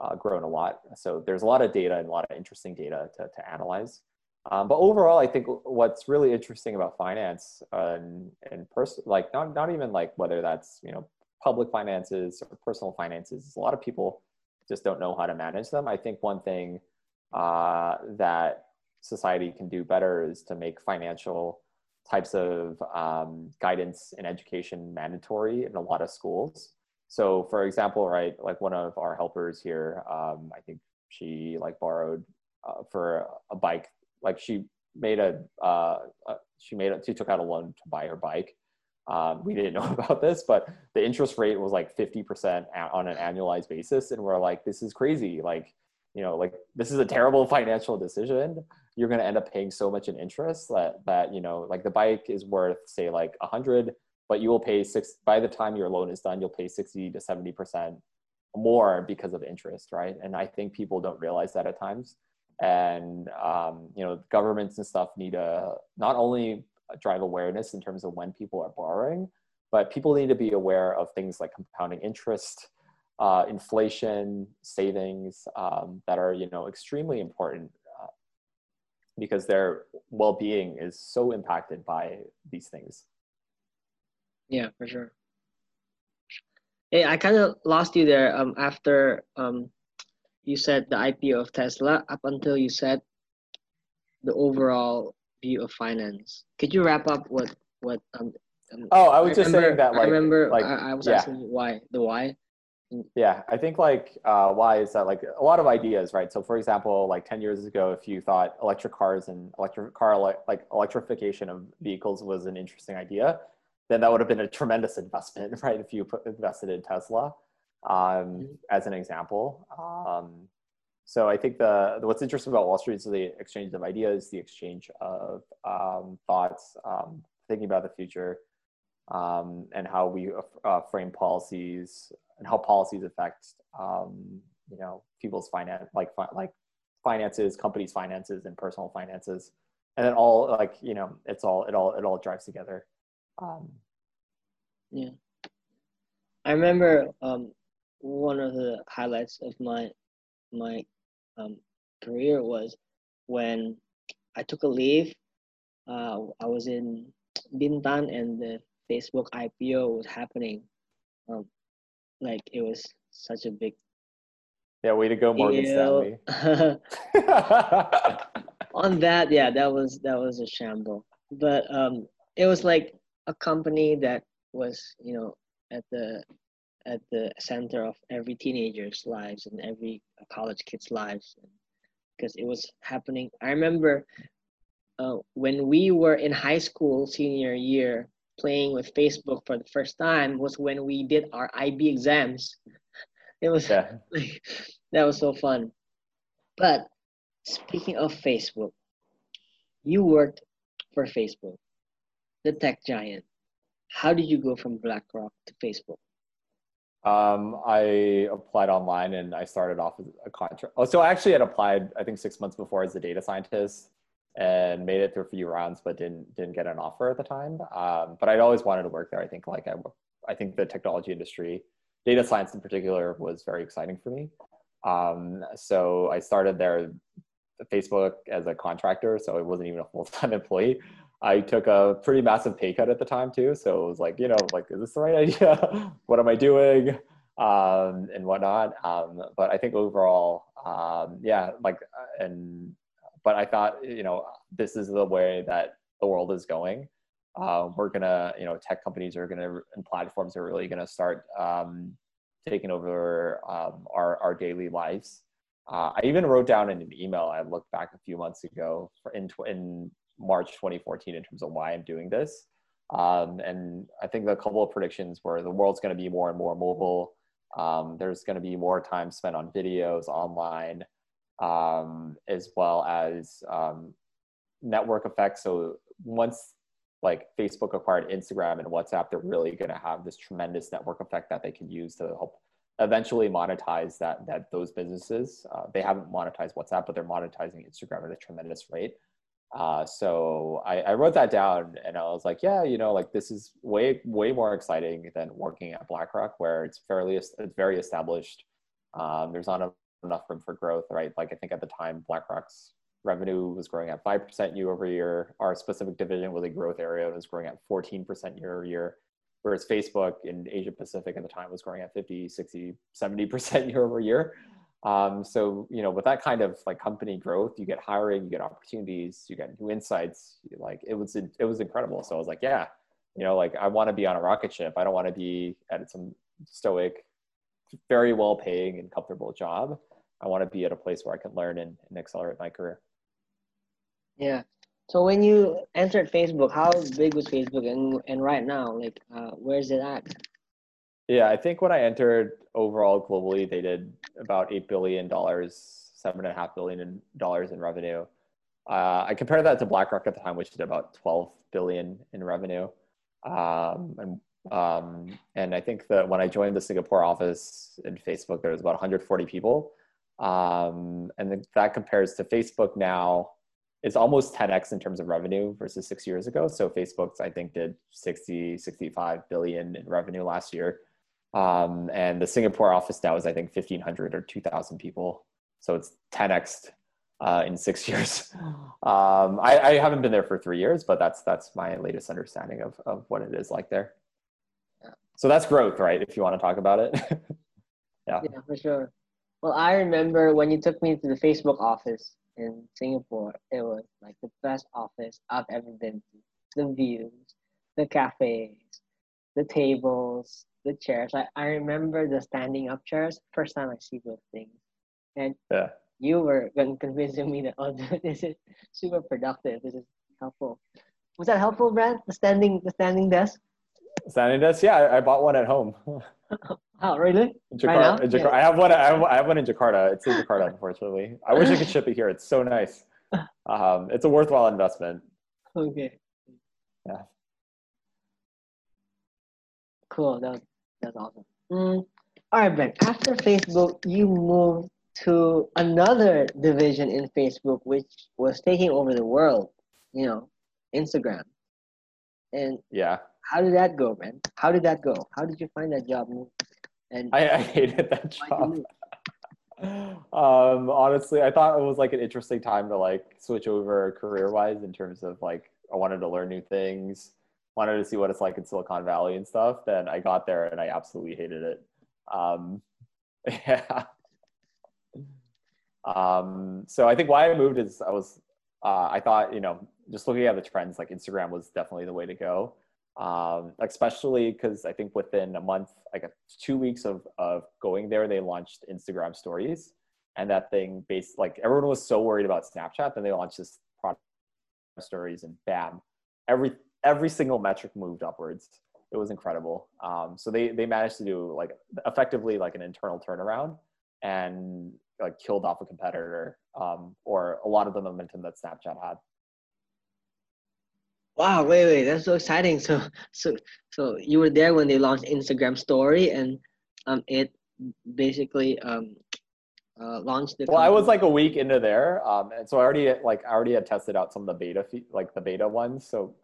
uh, grown a lot. So there's a lot of data and a lot of interesting data to, to analyze. Um, but overall, I think what's really interesting about finance and and person like not not even like whether that's you know public finances or personal finances is a lot of people just don't know how to manage them. I think one thing uh, that society can do better is to make financial types of um, guidance and education mandatory in a lot of schools. So, for example, right, like one of our helpers here, um, I think she like borrowed uh, for a bike. Like she made a, uh, uh, she made a, she took out a loan to buy her bike. Um, we didn't know about this, but the interest rate was like 50% on an annualized basis. And we're like, this is crazy. Like, you know, like this is a terrible financial decision. You're going to end up paying so much in interest that, that, you know, like the bike is worth say like a hundred, but you will pay six, by the time your loan is done, you'll pay 60 to 70% more because of interest. Right. And I think people don't realize that at times. And, um, you know, governments and stuff need to not only drive awareness in terms of when people are borrowing, but people need to be aware of things like compounding interest, uh, inflation, savings um, that are you know extremely important because their well-being is so impacted by these things. Yeah, for sure. Hey, I kind of lost you there. Um, after um, you said the IPO of Tesla, up until you said the overall view of finance. Could you wrap up what what um? um Oh, I was just remember, saying that like I remember like I, I was yeah. asking why the why. Yeah, I think like uh, why is that like a lot of ideas, right? So for example, like 10 years ago, if you thought electric cars and electric car like electrification of vehicles was an interesting idea, then that would have been a tremendous investment, right? If you put, invested in Tesla, um, as an example. Um, so I think the what's interesting about Wall Street is the exchange of ideas, the exchange of um, thoughts, um, thinking about the future, um, and how we uh, frame policies and how policies affect um, you know people's finance like like finances, companies' finances, and personal finances, and then all like you know it's all it all it all drives together. Um, yeah, I remember um, one of the highlights of my my um, career was when I took a leave. Uh, I was in Bintan and the Facebook IPO was happening. Um, like it was such a big. Yeah, way to go, Morgan deal. Stanley. On that, yeah, that was that was a shamble. But um, it was like a company that was, you know, at the at the center of every teenager's lives and every college kid's lives because it was happening. I remember uh, when we were in high school senior year playing with Facebook for the first time was when we did our IB exams. It was yeah. like, that was so fun. But speaking of Facebook, you worked for Facebook, the tech giant. How did you go from BlackRock to Facebook? Um, I applied online and I started off as a contract. Oh, so I actually had applied, I think six months before as a data scientist and made it through a few rounds, but didn't didn't get an offer at the time. Um, but I'd always wanted to work there. I think like I, I think the technology industry, data science in particular, was very exciting for me. Um, so I started there, Facebook as a contractor, so it wasn't even a full time employee. I took a pretty massive pay cut at the time too, so it was like you know like is this the right idea? what am I doing? Um, and whatnot. Um, but I think overall, um, yeah, like and but I thought, you know, this is the way that the world is going. Uh, we're gonna, you know, tech companies are gonna and platforms are really gonna start um, taking over um, our our daily lives. Uh, I even wrote down in an email I looked back a few months ago in in March 2014 in terms of why I'm doing this. Um, and I think a couple of predictions were the world's going to be more and more mobile. Um, there's going to be more time spent on videos online um, as well as um, network effects. So once like Facebook acquired Instagram and WhatsApp, they're really going to have this tremendous network effect that they can use to help eventually monetize that that those businesses. Uh, they haven't monetized WhatsApp, but they're monetizing Instagram at a tremendous rate. Uh, so I, I, wrote that down and I was like, yeah, you know, like this is way way more exciting than working at BlackRock, where it's fairly it's very established. Um, there's not a enough room for growth, right? Like I think at the time, BlackRock's revenue was growing at 5% year over year. Our specific division was a growth area and was growing at 14% year over year. Whereas Facebook in Asia Pacific at the time was growing at 50, 60, 70% year over year. Um, so, you know, with that kind of like company growth, you get hiring, you get opportunities, you get new insights. Like it was, it was incredible. So I was like, yeah, you know, like I want to be on a rocket ship. I don't want to be at some stoic, very well paying and comfortable job. I want to be at a place where I can learn and, and accelerate my career. Yeah. So when you entered Facebook, how big was Facebook, and and right now, like, uh, where's it at? Yeah, I think when I entered overall globally, they did about eight billion dollars, seven and a half billion dollars in revenue. Uh, I compared that to BlackRock at the time, which did about twelve billion in revenue. Um, and um, and I think that when I joined the Singapore office in Facebook, there was about 140 people. Um, and that compares to Facebook now. It's almost 10x in terms of revenue versus six years ago. So Facebook's, I think, did 60, 65 billion in revenue last year. Um, and the Singapore office now is, I think, 1,500 or 2,000 people. So it's 10x uh, in six years. Um, I, I, haven't been there for three years, but that's that's my latest understanding of, of what it is like there. So that's growth, right? If you want to talk about it. yeah. Yeah, for sure. Well, I remember when you took me to the Facebook office in Singapore, it was like the best office I've ever been to. The views, the cafes, the tables, the chairs. I, I remember the standing up chairs. First time I see those things. And yeah. you were convincing me that, oh, this is super productive. This is helpful. Was that helpful, Brent? The standing, the standing desk? Standing desk? Yeah, I, I bought one at home. oh, really? Jakarta, now? Jakarta. Yeah. I have one. I have, I have one in Jakarta. It's in Jakarta, unfortunately. I wish I could ship it here. It's so nice. Um, it's a worthwhile investment. Okay. Yeah. Cool. That, that's awesome. Mm. All right, Ben. After Facebook, you moved to another division in Facebook, which was taking over the world. You know, Instagram. And Yeah, how did that go, man? How did that go? How did you find that job? And I, I hated that job. um, honestly, I thought it was like an interesting time to like switch over career wise in terms of like I wanted to learn new things, wanted to see what it's like in Silicon Valley and stuff. Then I got there and I absolutely hated it. Um, yeah. Um, so I think why I moved is I was uh, I thought you know just looking at the trends like Instagram was definitely the way to go. Um, especially because I think within a month, like two weeks of of going there, they launched Instagram Stories, and that thing based like everyone was so worried about Snapchat, then they launched this product Stories, and bam, every every single metric moved upwards. It was incredible. Um, so they they managed to do like effectively like an internal turnaround and like killed off a competitor um, or a lot of the momentum that Snapchat had. Wow, wait, wait, that's so exciting. So, so, so you were there when they launched Instagram Story, and um, it basically um, uh, launched the. Well, I was like a week into there, um, and so I already like I already had tested out some of the beta fe- like the beta ones. So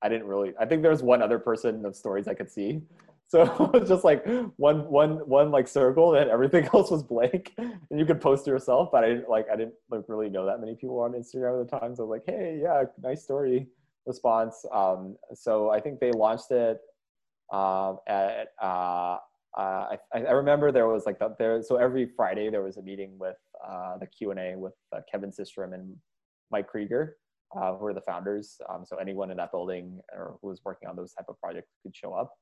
I didn't really. I think there was one other person of stories I could see. So it was just like one one one like circle, and everything else was blank, and you could post to yourself. But I didn't like I didn't like really know that many people on Instagram at the time. So I was like, hey, yeah, nice story response. Um, so I think they launched it um, at. Uh, uh, I, I remember there was like the, there. So every Friday there was a meeting with uh, the Q and A with uh, Kevin Systrom and Mike Krieger, uh, who are the founders. Um, so anyone in that building or who was working on those type of projects could show up.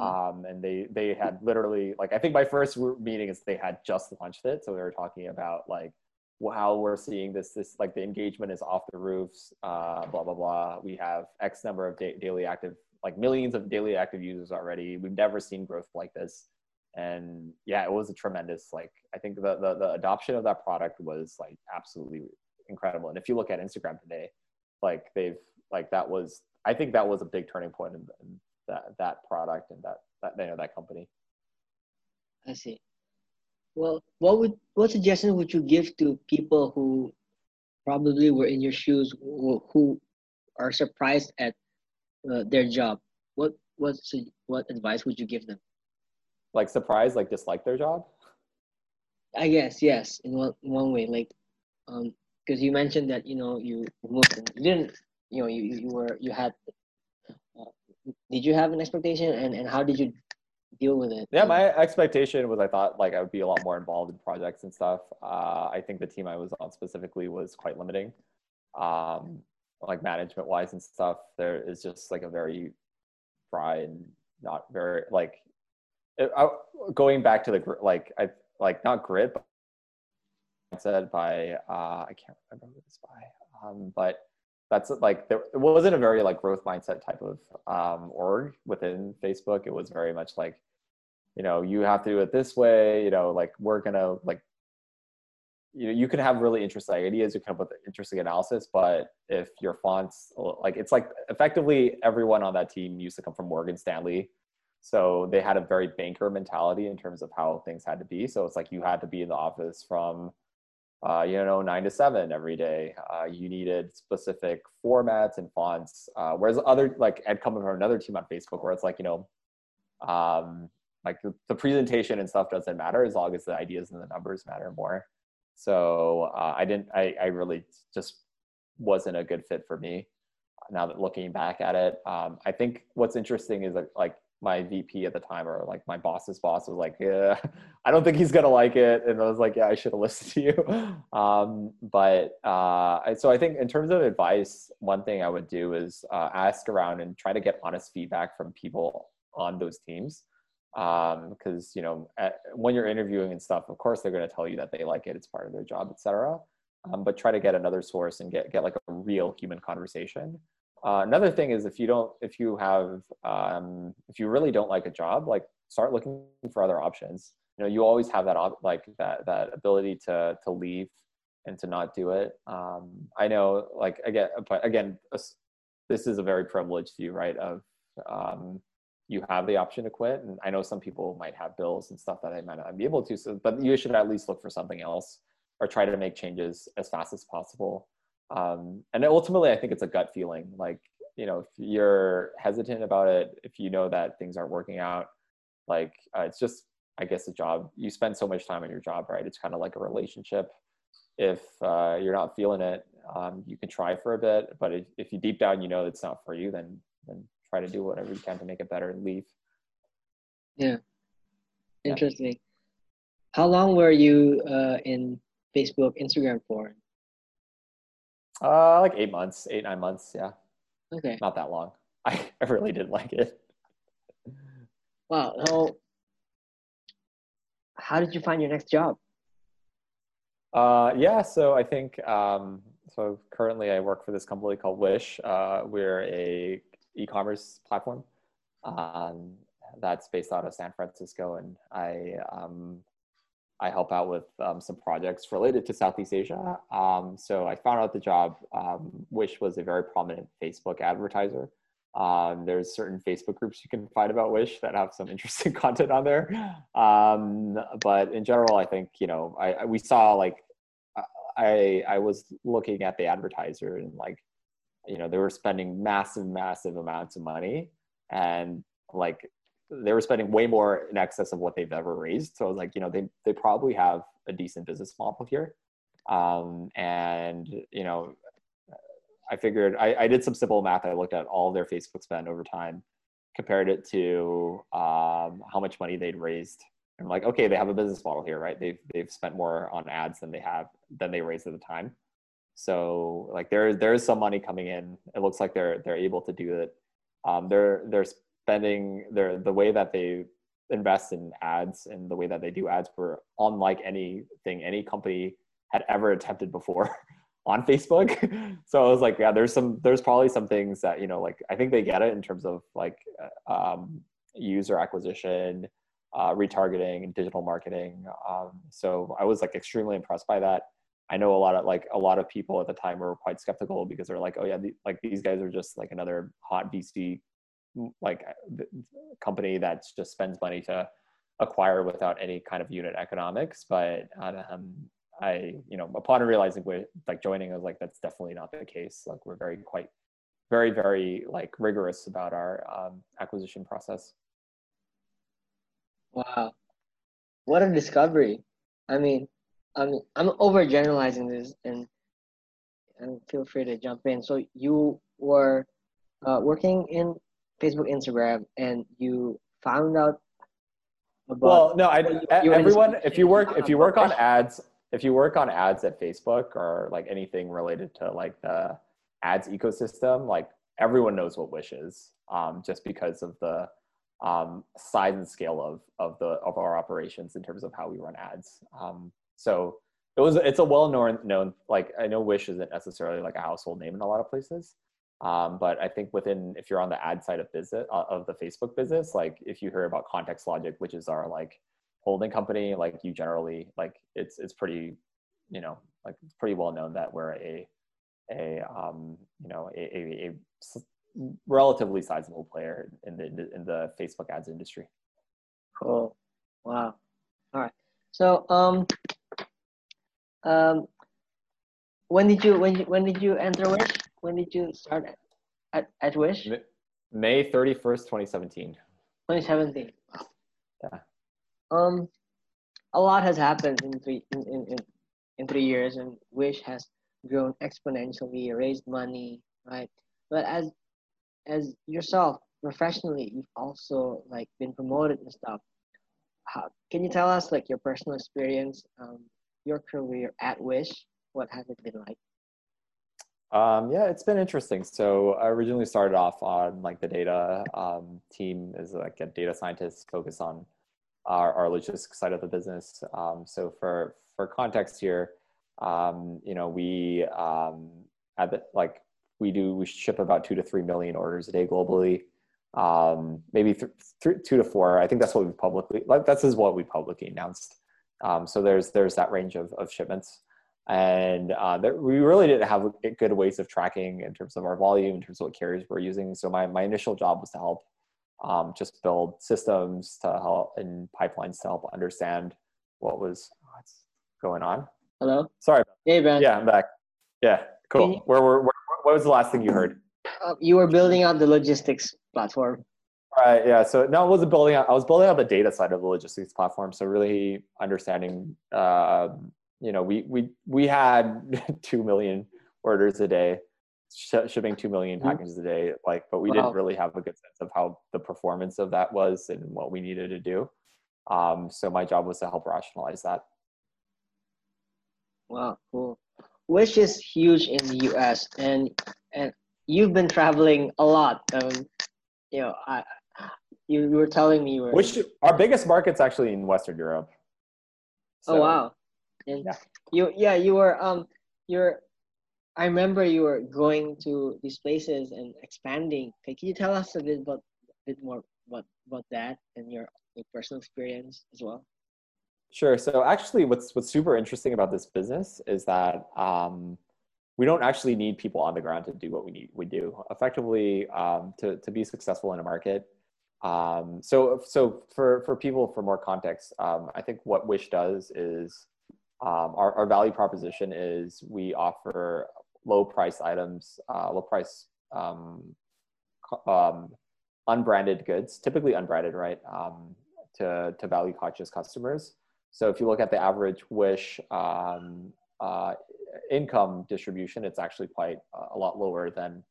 Um, and they they had literally like I think my first meeting is they had just launched it, so they were talking about like how we're seeing this this like the engagement is off the roofs, uh, blah blah blah. We have X number of da- daily active like millions of daily active users already. We've never seen growth like this and yeah it was a tremendous like i think the, the, the adoption of that product was like absolutely incredible and if you look at instagram today like they've like that was i think that was a big turning point in, in that that product and that that you know that company I see. Well, what would what suggestion would you give to people who probably were in your shoes, who, who are surprised at uh, their job? What what what advice would you give them? like surprised like dislike their job I guess yes, in one one way, like, um, because you mentioned that you know you moved, and you didn't, you know, you you were you had. Uh, did you have an expectation, and and how did you deal with it? yeah my expectation was i thought like i would be a lot more involved in projects and stuff uh, i think the team i was on specifically was quite limiting um, like management wise and stuff there is just like a very dry and not very like it, I, going back to the like i like not grit but said by uh, i can't remember who this by um, but that's like there it wasn't a very like growth mindset type of um, org within facebook. It was very much like you know you have to do it this way you know like we're gonna like you know you can have really interesting ideas you come up with interesting analysis but if your fonts like it's like effectively everyone on that team used to come from morgan stanley. So they had a very banker mentality in terms of how things had to be. So it's like you had to be in the office from uh, you know nine to seven every day. Uh, you needed specific formats and fonts uh, whereas other like i'd come from another team on facebook where it's like you know um, like the, presentation and stuff doesn't matter as long as the ideas and the numbers matter more. So uh, i didn't I, I really just wasn't a good fit for me now that looking back at it. Um, i think what's interesting is that like my vp at the time or like my boss's boss was like yeah i don't think he's gonna like it and i was like yeah i should have listened to you. Um, but uh, so i think in terms of advice one thing i would do is uh, ask around and try to get honest feedback from people on those teams. Because you know at, when you're interviewing and stuff of course they're to tell you that they like it it's part of their job etc um, but try to get another source and get, get like a real human conversation uh, another thing is if you don't if you have um, if you really don't like a job like start looking for other options. You know you always have that like that that ability to to leave and to not do it. Um i know like again but again this is a very privileged view right of um you have the option to quit. And i know some people might have bills and stuff that they might not be able to. So but you should at least look for something else or try to make changes as fast as possible um and ultimately i think it's a gut feeling. Like you know if you're hesitant about it if you know that things aren't working out like uh, it's just i guess a job. You spend so much time on your job right? It's kind of like a relationship. If uh, you're not feeling it um, you can try for a bit but if, if you deep down you know it's not for you then then try to do whatever you can to make it better and leave. Yeah. Interesting. Yeah. how long were you uh, in facebook instagram for uh like eight months eight nine months yeah Okay. Not that long. I, I really didn't like it. Wow. So, how did you find your next job? Uh, yeah, so I think um, so. Currently, I work for this company called Wish. Uh, we're a e-commerce platform um, that's based out of San Francisco, and I um, I help out with um, some projects related to Southeast Asia. Um, so I found out the job, um, Wish was a very prominent Facebook advertiser. Um, there's certain Facebook groups you can find about Wish that have some interesting content on there. Um, but in general, I think you know, I, I, we saw like I I was looking at the advertiser and like you know they were spending massive massive amounts of money and like they were spending way more in excess of what they've ever raised. So I was like, you know, they they probably have a decent business model here. Um, and you know, I figured I, I did some simple math. I looked at all their Facebook spend over time, compared it to um, how much money they'd raised. I'm like, okay, they have a business model here, right? They've they've spent more on ads than they have than they raised at the time. So like there there is some money coming in. It looks like they're they're able to do it. Um, they're spending their the way that they invest in ads and the way that they do ads were unlike anything any company had ever attempted before on Facebook. so I was like, yeah, there's some, there's probably some things that, you know, like, I think they get it in terms of like uh, um, user acquisition, uh, retargeting, digital marketing. Um, so I was like extremely impressed by that. I know a lot of like a lot of people at the time were quite skeptical because they're like, oh yeah, the, like these guys are just like another hot VC like uh, company that just spends money to acquire without any kind of unit economics. But um, I, you know, upon realizing we're like joining, I was like, that's definitely not the case. Like we're very quite, very, very like rigorous about our um, acquisition process. Wow, what a discovery! I mean, I'm I'm overgeneralizing this, and and feel free to jump in. So you were uh, working in Facebook, Instagram, and you found out about well, no, I everyone if you work if you work on ads if you work on ads at Facebook or like anything related to like the ads ecosystem, like everyone knows what Wish is, um, just because of the um, size and scale of of the of our operations in terms of how we run ads. Um, so it was it's a well known known like I know Wish isn't necessarily like a household name in a lot of places, um, but I think within, if you're on the ad side of business uh, of the Facebook business, like if you hear about Context Logic, which is our like holding company, like you generally like it's it's pretty, you know, like it's pretty well known that we're a a um, you know a, a, a relatively sizable player in the in the Facebook ads industry. Cool. Wow. All right. So um um when did you when when did you enter Wish? When did you start at, at Wish? May 31st, 2017. 2017. Yeah. Um, a lot has happened in three in, in, in, in three years, and Wish has grown exponentially, raised money, right? But as as yourself professionally, you've also like been promoted and stuff. How can you tell us like your personal experience, um, your career at Wish? What has it been like? Um, yeah, it's been interesting. So I originally started off on like the data um, team as like a data scientist focused on our, our logistics side of the business. Um, so for for context here, um, you know, we um, at the, like we do we ship about two to three million orders a day globally. um, maybe th- th- two to four. I think that's what we publicly like. That's is what we publicly announced. Um, so there's there's that range of, of shipments, and uh, there, we really didn't have good ways of tracking in terms of our volume, in terms of what carriers we're using. So my my initial job was to help um, just build systems to help and pipelines to help understand what was what's going on. Hello. Sorry. Hey, Ben. Yeah, I'm back. Yeah, cool. you- Where, where, where what was the last thing you heard? Uh, you were building out the logistics platform. Right. Yeah. So no, I wasn't building out. I was building out the data side of the logistics platform. So really understanding. Uh, you know, we we we had two million orders a day, sh- shipping two million Mhm. packages a day. Like, but we Wow. didn't really have a good sense of how the performance of that was and what we needed to do. Um, so my job was to help rationalize that. Wow, cool. Wish is huge in the U.S. and and you've been traveling a lot. Um, you know, I you, you were telling me you were. Which our biggest market's actually in Western Europe. oh wow, and yeah. you yeah you were um you're. I remember you were going to these places and expanding. Okay, can you tell us a bit about a bit more about about that and your, your personal experience as well? Sure. So actually, what's what's super interesting about this business is that um, we don't actually need people on the ground to do what we need. We do effectively um, to to be successful in a market. Um, so so for for people for more context, um, I think what Wish does is um, our our value proposition is we offer low price items, uh, low price um, um, unbranded goods, typically unbranded, right? Um, to to value conscious customers. So if you look at the average Wish um, uh, income distribution, it's actually quite a lot lower than,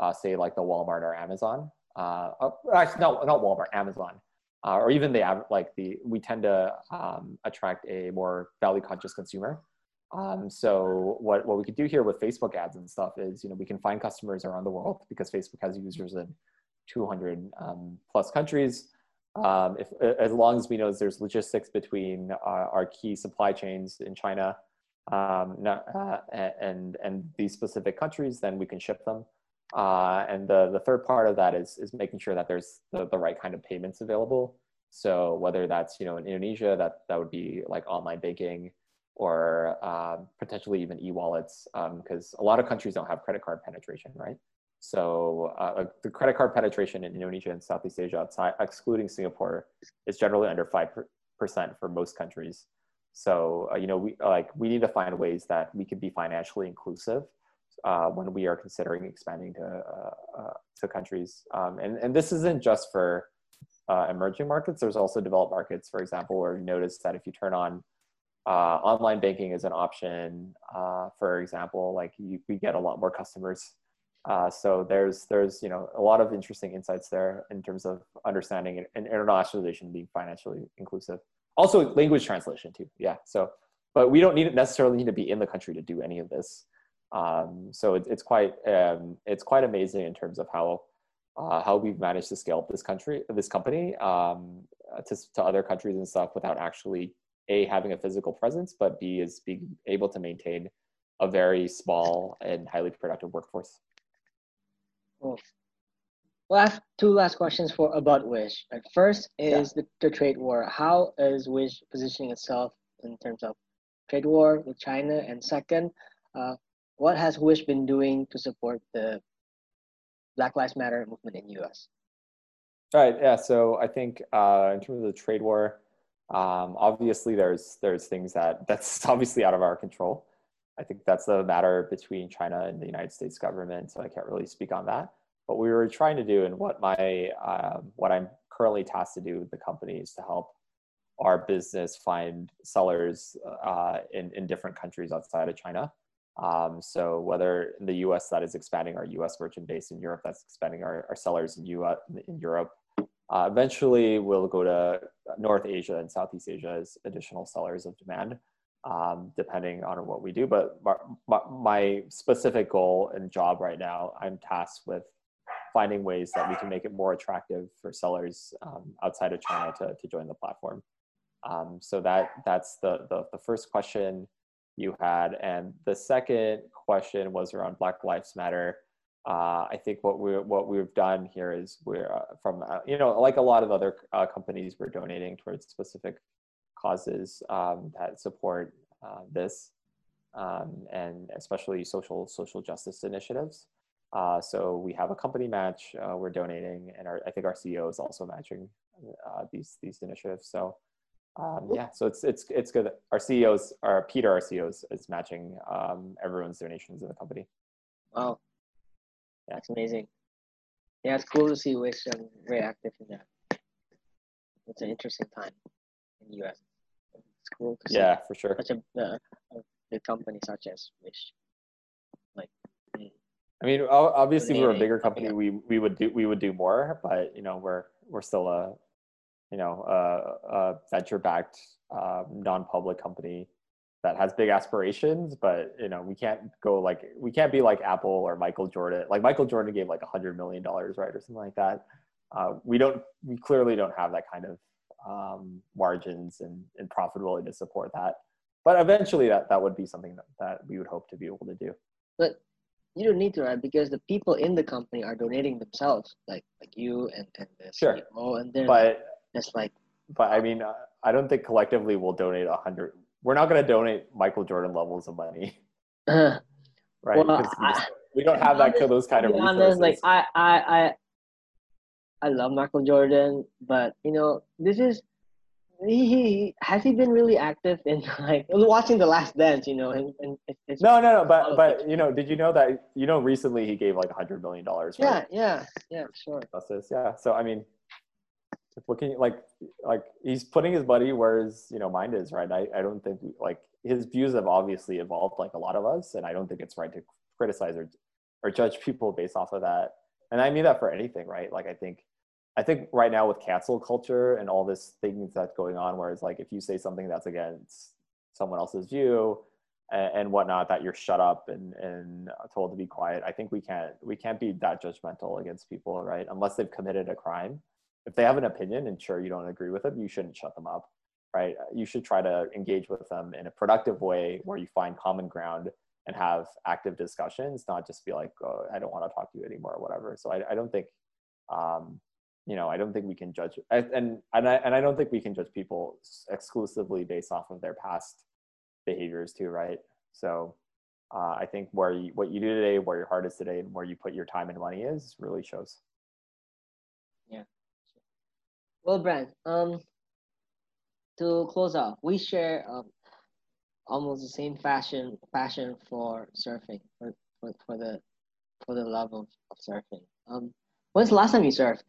uh, say, like the Walmart or Amazon. Uh, uh, actually, no, not Walmart, Amazon, uh, or even the like the. We tend to um, attract a more value conscious consumer. Um, so what what we could do here with Facebook ads and stuff is, you know, we can find customers around the world because Facebook has users in 200 um, plus countries um, if as long as we know there's logistics between uh, our key supply chains in China um, not, uh, and and these specific countries, then we can ship them. Uh, and the the third part of that is is making sure that there's the, the right kind of payments available. So whether that's you know in Indonesia, that that would be like online banking or uh, potentially even e-wallets, because a lot of countries don't have credit card penetration, right? So uh, the credit card penetration in Indonesia and Southeast Asia, outside, excluding Singapore, is generally under five percent for most countries. So uh, you know, we like we need to find ways that we can be financially inclusive uh, when we are considering expanding to uh, uh, to countries. Um, and and this isn't just for uh, emerging markets. There's also developed markets, for example, where you notice that if you turn on uh, online banking as an option, uh, for example, like you, we get a lot more customers so there's there's you know a lot of interesting insights there in terms of understanding and internationalization being financially inclusive. Also language translation too. Yeah. So, but we don't need necessarily need to be in the country to do any of this. Um, so it, it's quite um, it's quite amazing in terms of how uh, how we've managed to scale up this country this company um, to to other countries and stuff without actually a having a physical presence, but b is being able to maintain a very small and highly productive workforce. Cool. Last two last questions for about Wish. First is the, the trade war. How is Wish positioning itself in terms of trade war with China? And second, uh, what has Wish been doing to support the Black Lives Matter movement in U.S.? Right. Yeah. So I think uh, in terms of the trade war, um, obviously there's there's things that that's obviously out of our control. I think that's a matter between China and the United States government, so I can't really speak on that. What we were trying to do, and what my um, what I'm currently tasked to do with the company is to help our business find sellers uh, in in different countries outside of China. Um, so whether in the U.S. that is expanding our U.S. merchant base, in Europe that's expanding our, our sellers in U.S. in Europe. Uh, eventually, we'll go to North Asia and Southeast Asia as additional sellers of demand um, depending on what we do. But my, my, specific goal and job right now, I'm tasked with finding ways that we can make it more attractive for sellers um, outside of China to, to join the platform. Um, so that that's the, the, the first question you had, and the second question was around Black Lives Matter. uh, I think what we what we've done here is we're uh, from uh, you know like a lot of other uh, companies we're donating towards specific causes um, that support uh, this um, and especially social social justice initiatives. Uh, so we have a company match we're donating, and our, I think our CEO is also matching these these initiatives. So um, yeah, so it's it's it's good. Our CEOs, our Peter, our CEOs, is matching um, everyone's donations in the company. Wow, that's amazing. Yeah, it's cool to see Wish um, very active in that. It's an interesting time in the US. It's cool to see. Yeah, for sure. Such a, uh, a company such as Wish. Like. Mm. I mean, obviously, we're a bigger company. We we would do we would do more, but you know, we're we're still a you know a, a venture backed um, non-public company that has big aspirations, but you know, we can't go like we can't be like Apple or Michael Jordan. Like Michael Jordan gave like a hundred million dollars, right, or something like that. Uh, we don't. We clearly don't have that kind of um, margins and, and profitability to support that. But eventually, that that would be something that, that we would hope to be able to do. But you don't need to, right? Because the people in the company are donating themselves, like like you and and the sure. CEO, and then but it's like. But I mean, I don't think collectively we'll donate a hundred we're not going to donate Michael Jordan levels of money, right? Well, we, just, we, don't have that those kind of resources. Honest, like I, I, I, I love Michael Jordan, but you know, this is he, he has he been really active in like watching the Last Dance, you know, and, and it's, no, no, no, but but you know, did you know that you know recently he gave like a hundred million dollars? Right? Yeah, yeah, yeah, sure. Justice, yeah. So I mean, looking like like he's putting his buddy where his you know mind is right? I, I don't think like his views have obviously evolved like a lot of us and i don't think it's right to criticize or or judge people based off of that. And i mean that for anything right? Like i think i think right now with cancel culture and all this things that's going on where it's like if you say something that's against someone else's view and, and whatnot that you're shut up and and told to be quiet i think we can't we can't be that judgmental against people right? Unless they've committed a crime if they have an opinion and sure you don't agree with it, you shouldn't shut them up, right? You should try to engage with them in a productive way where you find common ground and have active discussions, not just be like, oh, I don't want to talk to you anymore or whatever. So I, I don't think, um, you know, I don't think we can judge, and and I and I don't think we can judge people exclusively based off of their past behaviors too, right? So uh, I think where you, what you do today, where your heart is today, and where you put your time and money is really shows. Yeah. Well, Brand, um, to close off, we share um, almost the same fashion passion for surfing, for, for, for the for the love of, of surfing. Um, when's the last time you surfed?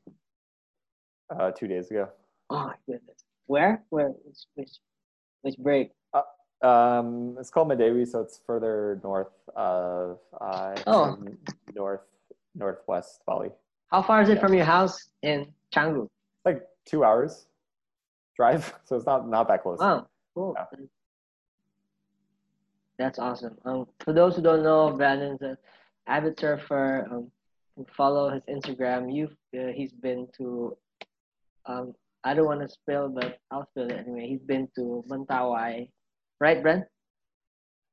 Uh, two days ago. Oh my goodness. Where? Where? Which which, which break? Uh, um, it's called Medewi, so it's further north of uh, oh. north northwest Bali. How far is it yeah. from your house in Canggu? Like two hours drive, so it's not not that close. Oh, cool. Yeah. That's awesome. Um, for those who don't know, Brandon's an avid surfer. Um, follow his Instagram. You, uh, he's been to. Um, I don't want to spill, but I'll spill it anyway. He's been to Mentawai, right, Brent?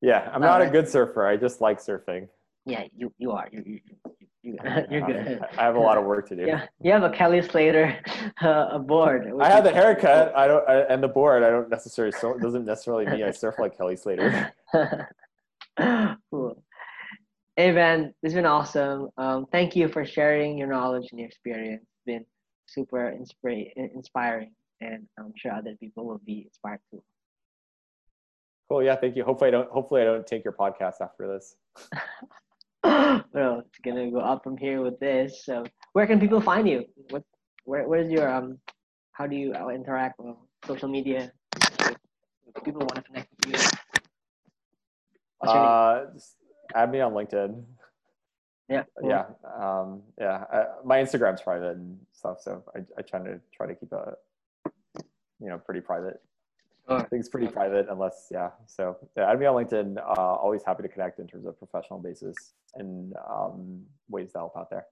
Yeah, I'm not, right? a good surfer. I just like surfing. Yeah, you you are. You, you, you're good. I have a lot of work to do. Yeah, you have a Kelly Slater uh, board. I have the haircut. I don't, I, and the board. I don't necessarily. So doesn't necessarily mean I surf like Kelly Slater. cool. Hey man, it's been awesome. Um, thank you for sharing your knowledge and your experience. It's been super inspira- inspiring, and I'm sure other people will be inspired too. Cool. Yeah. Thank you. Hopefully, I don't. Hopefully, I don't take your podcast after this. well, it's gonna go up from here with this. So, where can people find you? What, where, where's your um? How do you uh, interact with social media? People want to connect with you. Uh, add me on LinkedIn. Yeah. Cool. Yeah. Um, yeah. I, my Instagram's private and stuff, so I, I try to try to keep it, you know, pretty private. I think it's pretty private unless, yeah. So yeah, I'd be on LinkedIn. Uh, always happy to connect in terms of professional basis and um, ways to help out there.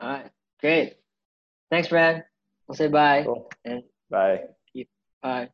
All right. Great. Thanks, Brad. We'll say bye. Cool. And bye. Bye.